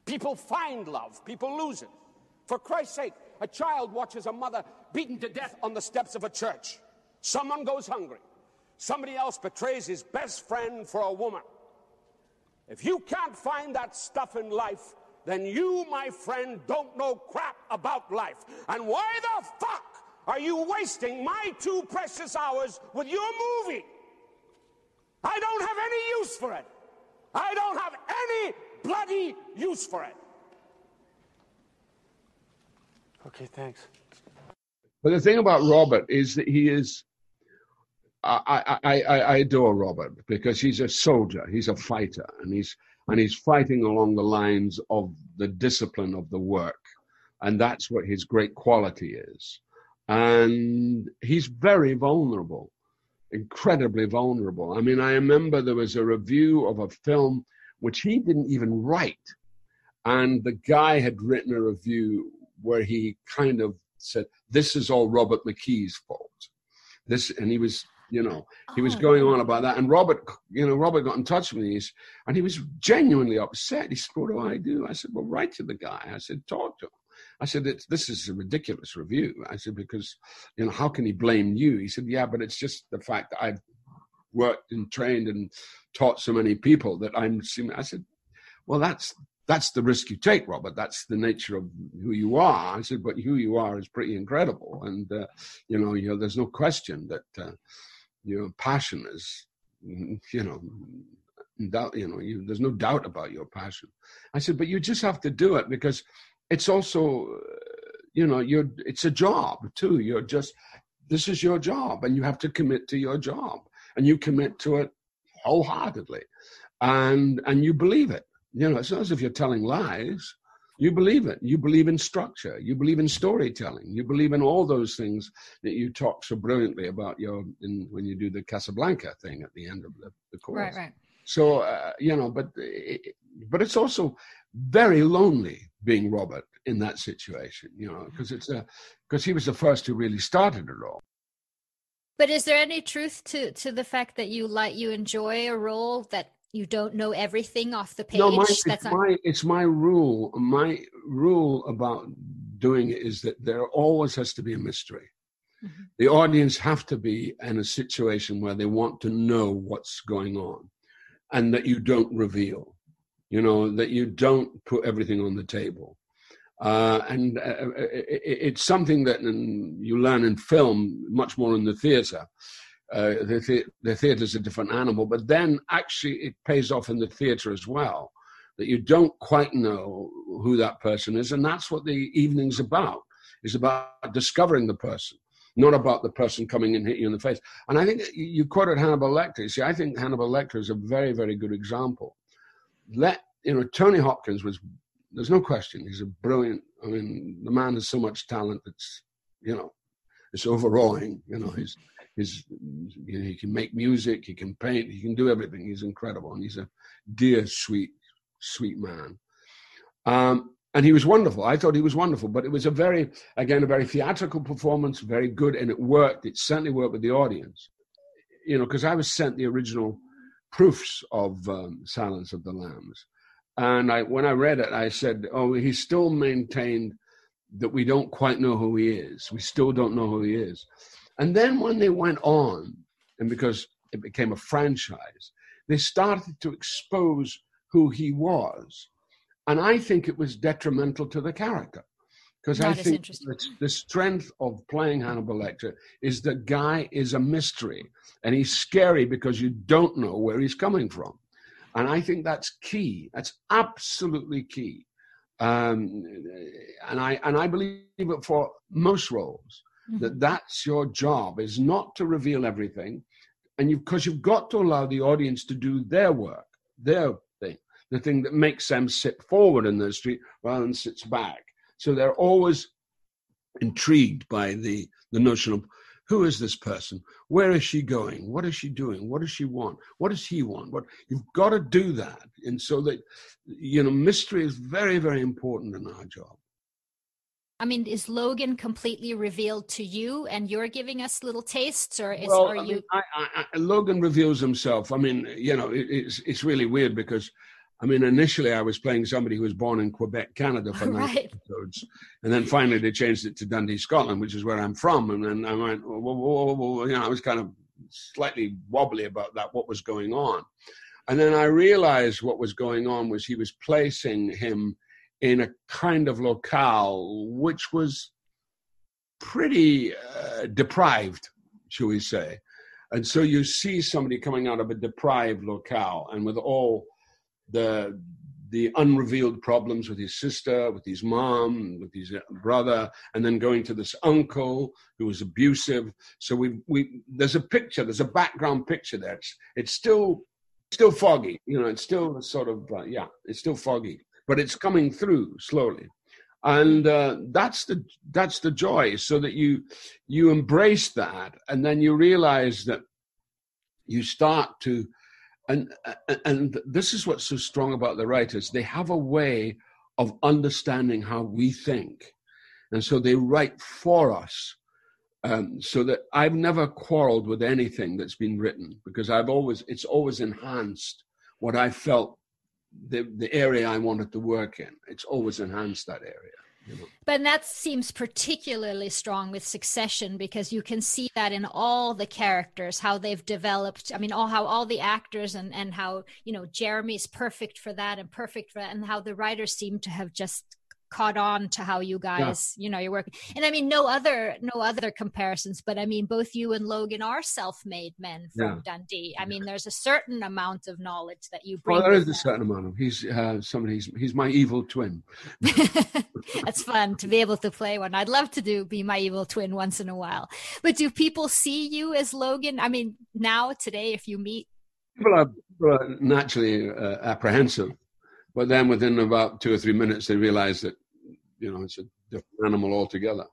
[SPEAKER 2] People find love, people lose it. For Christ's sake, a child watches a mother beaten to death on the steps of a church. Someone goes hungry. Somebody else betrays his best friend for a woman. If you can't find that stuff in life, then you, my friend, don't know crap about life. And why the fuck are you wasting my two precious hours with your movie? I don't have any use for it. I don't have any bloody use for it.
[SPEAKER 15] Okay, thanks.
[SPEAKER 2] But the thing about Robert is that he is. I, I, I, I adore Robert because he's a soldier, he's a fighter, and he's and he's fighting along the lines of the discipline of the work, and that's what his great quality is. and he's very vulnerable, incredibly vulnerable. I mean, I remember there was a review of a film which he didn't even write, and the guy had written a review where he kind of said, "This is all Robert McKee's fault." This, and he was you know he was oh, going on about that and robert you know robert got in touch with me and he was genuinely upset he said what do i do i said well write to the guy i said talk to him I said, this is a ridiculous review. I said, because, you know, how can he blame you? He said, yeah, but it's just the fact that I've worked and trained and taught so many people that I'm, I said, well, that's, that's the risk you take, Robert. That's the nature of who you are. I said, but who you are is pretty incredible. And, uh, you know, you know, there's no question that, uh, your passion is, you know, doubt, you know, you, there's no doubt about your passion. I said, but you just have to do it because it's also you know you're it's a job too you're just this is your job and you have to commit to your job and you commit to it wholeheartedly and and you believe it you know it's not as if you're telling lies. You believe it. You believe in structure. You believe in storytelling. You believe in all those things that you talk so brilliantly about your in when you do the casablanca thing at the end of the, the course.
[SPEAKER 1] right. Right
[SPEAKER 2] so uh, you know but it, but it's also very lonely being Robert in that situation, you know, because it's a because he was the first who really started it all.
[SPEAKER 1] But is there any truth to to the fact that you like you enjoy a role that you don't know everything off the page?
[SPEAKER 2] No, my, That's it's not... my it's my rule. My rule about doing it is that there always has to be a mystery. Mm-hmm. The audience have to be in a situation where they want to know what's going on, and that you don't reveal you know, that you don't put everything on the table. Uh, and uh, uh it, it's something that you learn in film much more in the theater. Uh, the, the, the theater is a different animal, but then actually it pays off in the theater as well. That you don't quite know who that person is, and that's what the evening's about. Is about discovering the person, not about the person coming and hit you in the face. And I think you quoted Hannibal Lecter. See, I think Hannibal Lecter is a very, very good example let you know Tony Hopkins was there's no question he's a brilliant. I mean, the man has so much talent that's you know it's overawing. You know, he's he can make music, he can paint, he can do everything. He's incredible, and he's a dear, sweet, sweet man. Um, and he was wonderful. I thought he was wonderful, but it was a very, again, a very theatrical performance, very good, and it worked. It certainly worked with the audience. You know, because I was sent the original proofs of um, Silence of the Lambs. And I, when I read it, I said, "Oh, he still maintained that we don't quite know who he is. We still don't know who he is." And then when they went on, and because it became a franchise, they started to expose who he was, and I think it was detrimental to the character because I think the strength of playing Hannibal Lecter is the guy is a mystery and he's scary because you don't know where he's coming from. And I think that's key. That's absolutely key. Um, and I and I believe it for most roles mm-hmm. that that's your job is not to reveal everything, and you because you've got to allow the audience to do their work, their thing, the thing that makes them sit forward in the street rather than sits back. So they're always intrigued by the the notion of who is this person? Where is she going? What is she doing? What does she want? What does he want? What you've got to do that, and so that you know, mystery is very, very important in our job.
[SPEAKER 1] I mean, is Logan completely revealed to you, and you're giving us little tastes, or is
[SPEAKER 2] well,
[SPEAKER 1] are
[SPEAKER 2] I
[SPEAKER 1] you?
[SPEAKER 2] Mean, I, I, Logan reveals himself. I mean, you know, it, it's it's really weird because I mean, initially I was playing somebody who was born in Quebec, Canada for nine right. episodes. And then finally they changed it to Dundee, Scotland, which is where I'm from. And then I went, whoa, whoa, whoa, you know, I was kind of slightly wobbly about that, what was going on. And then I realized what was going on was he was placing him in a kind of locale which was pretty uh, deprived, shall we say. And so you see somebody coming out of a deprived locale and with all the the unrevealed problems with his sister, with his mom, with his brother, and then going to this uncle who was abusive. So we we there's a picture, there's a background picture there. It's, it's still still foggy, you know. It's still sort of uh, yeah, it's still foggy, but it's coming through slowly. and uh, that's the that's the joy so that you you embrace that and then you realize that you start to and and this is what's so strong about the writers they have a way of understanding how we think and so they write for us um, so that i've never quarreled with anything that's been written because i've always it's always enhanced what i felt the the area I wanted to work in. It's always enhanced that area. You know?
[SPEAKER 1] But that seems particularly strong with Succession because you can see that in all the characters, how they've developed. I mean, all how all the actors and and how you know Jeremy's perfect for that and perfect for that, and how the writers seem to have just caught on to how you guys yeah. you know you're working. And i mean no other no other comparisons but i mean both you and logan are self-made men from yeah. dundee. I mean there's a certain amount of knowledge that you bring
[SPEAKER 2] well there is a certain amount of he's uh, somebody he's, he's my evil twin.
[SPEAKER 1] That's fun to be able to play one. I'd love to do be my evil twin once in a while. But do people see you as logan? I mean now today if you meet
[SPEAKER 2] people are, people are naturally uh, apprehensive. But then within about two or three minutes, they realize that you know, it's a different animal altogether.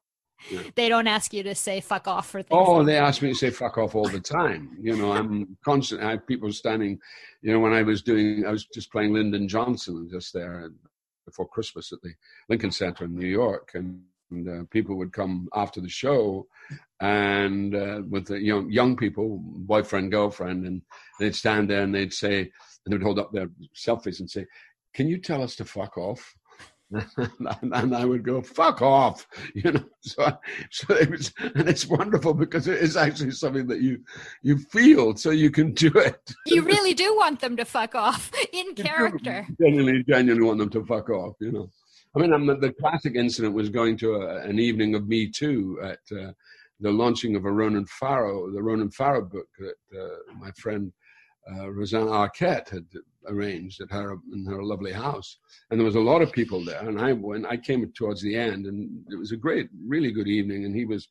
[SPEAKER 1] Yeah. They don't ask you to say fuck off for things.
[SPEAKER 2] Oh, like they ask me to say fuck off all the time. You know, I'm constant. I have people standing. You know, when I was doing, I was just playing Lyndon Johnson just there before Christmas at the Lincoln Center in New York, and, and uh, people would come after the show, and uh, with the young young people, boyfriend, girlfriend, and they'd stand there and they'd say, and they'd hold up their selfies and say, "Can you tell us to fuck off?" and I would go, "Fuck off," you know. So, so it was, and it's wonderful because it is actually something that you you feel, so you can do it.
[SPEAKER 1] You really do want them to fuck off in character.
[SPEAKER 2] Genuinely, genuinely want them to fuck off, you know. I mean, I'm, the classic incident was going to a, an evening of Me Too at uh, the launching of a Ronan Farrow, the Ronan Farrow book that uh, my friend uh, Rosanna Arquette had arranged at her in her lovely house, and there was a lot of people there. And I went. I came towards the end, and it was a great, really good evening. And he was,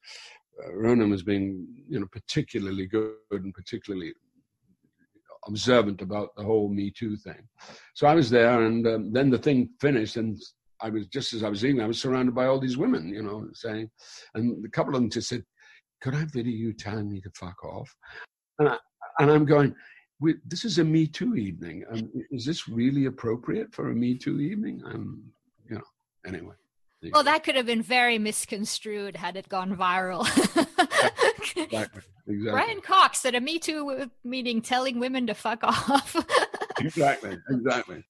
[SPEAKER 2] uh, Ronan was being, you know, particularly good and particularly observant about the whole Me Too thing. So I was there, and um, then the thing finished, and I was just as I was leaving, I was surrounded by all these women, you know, saying, and a couple of them just said, "Could I video you telling me to fuck off?" And I, and I'm going, we, this is a Me Too evening. Um, is this really appropriate for a Me Too evening? Um, you know, anyway.
[SPEAKER 1] Well, that could have been very misconstrued had it gone viral.
[SPEAKER 2] exactly. exactly.
[SPEAKER 1] Brian Cox at a Me Too meeting telling women to fuck off.
[SPEAKER 2] exactly. Exactly.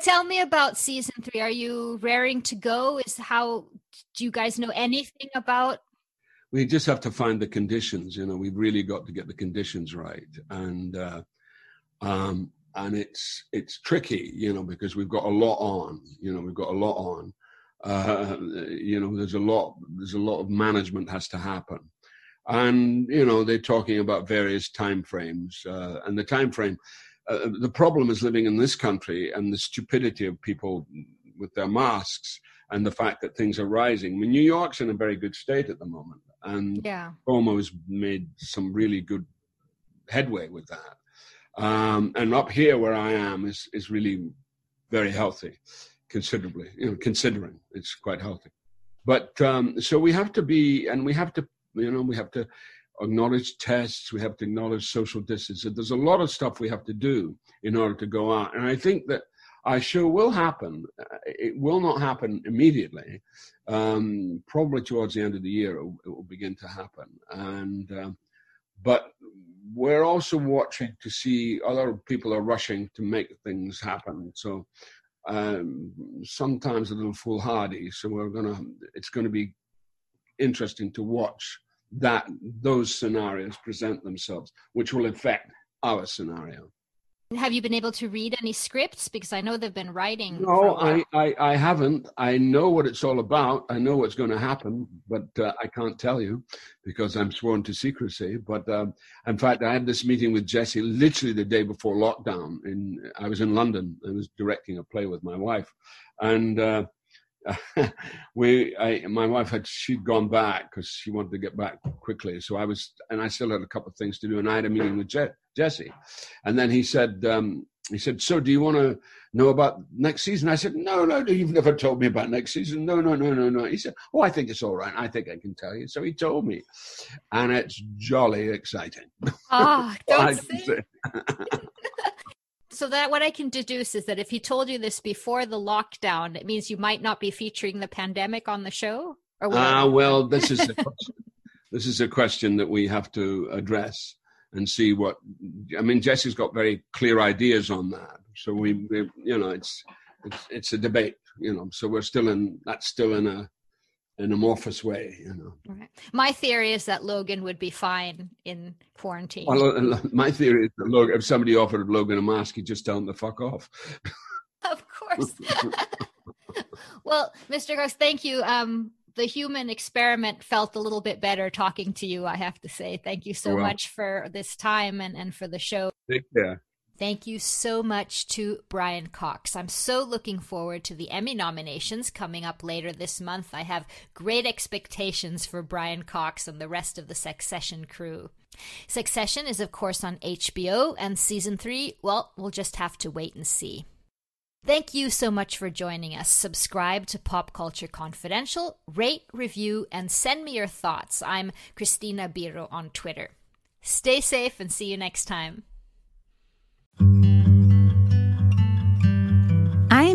[SPEAKER 1] Tell me about season three. Are you raring to go? Is how do you guys know anything about
[SPEAKER 2] we just have to find the conditions. You know, we've really got to get the conditions right, and uh, um, and it's it's tricky, you know, because we've got a lot on. You know, we've got a lot on. Uh, you know, there's a lot. There's a lot of management has to happen, and you know, they're talking about various time frames, uh, and the time frame. Uh, the problem is living in this country and the stupidity of people with their masks and the fact that things are rising. I mean, New York's in a very good state at the moment, and
[SPEAKER 1] yeah.
[SPEAKER 2] has made some really good headway with that. Um, and up here where I am is is really very healthy, considerably. You know, considering it's quite healthy. But um, so we have to be, and we have to, you know, we have to acknowledge tests. We have to acknowledge social distance. There's a lot of stuff we have to do in order to go out. And I think that I sure will happen. It will not happen immediately. Um, probably towards the end of the year, it will, it will begin to happen. And um, but we're also watching to see other people are rushing to make things happen. So um, sometimes a little foolhardy. So we're gonna. It's going to be interesting to watch that those scenarios present themselves, which will affect our scenario.
[SPEAKER 1] Have you been able to read any scripts? Because I know they've been writing.
[SPEAKER 2] No, I, I, I, haven't. I know what it's all about. I know what's going to happen, but uh, I can't tell you because I'm sworn to secrecy. But um, in fact, I had this meeting with Jesse literally the day before lockdown. In I was in London. I was directing a play with my wife, and uh, we, I, my wife had she'd gone back because she wanted to get back quickly. So I was, and I still had a couple of things to do, and I had a meeting with Je- Jesse, and then he said, um, he said, "So, do you want to know about next season?" I said, "No, no, no, you've never told me about next season. No, no, no, no, no." He said, "Oh, I think it's all right. I think I can tell you." So he told me, and it's jolly exciting.
[SPEAKER 1] Ah, don't say. so that what I can deduce is that if he told you this before the lockdown, it means you might not be featuring the pandemic on the show.
[SPEAKER 2] Ah, uh, well, this is a question. this is a question that we have to address and see what. I mean, Jesse's got very clear ideas on that, so we, we you know, it's it's it's a debate, you know. So we're still in that's still in a an amorphous way, you know.
[SPEAKER 1] Right. My theory is that Logan would be fine in quarantine.
[SPEAKER 2] Well, my theory is that Logan, if somebody offered Logan a mask, he'd just tell him to fuck off.
[SPEAKER 1] Of course. well, Mr. Cox, thank you. Um, the human experiment felt a little bit better talking to you, I have to say. Thank you so well, much for this time and, and for the show.
[SPEAKER 2] Take care.
[SPEAKER 1] Thank you so much to Brian Cox. I'm so looking forward to the Emmy nominations coming up later this month. I have great expectations for Brian Cox and the rest of the Succession crew. Succession is, of course, on HBO, and season three, well, we'll just have to wait and see. Thank you so much for joining us. Subscribe to Pop Culture Confidential, rate, review, and send me your thoughts. I'm Christina Biro on Twitter. Stay safe and see you next time.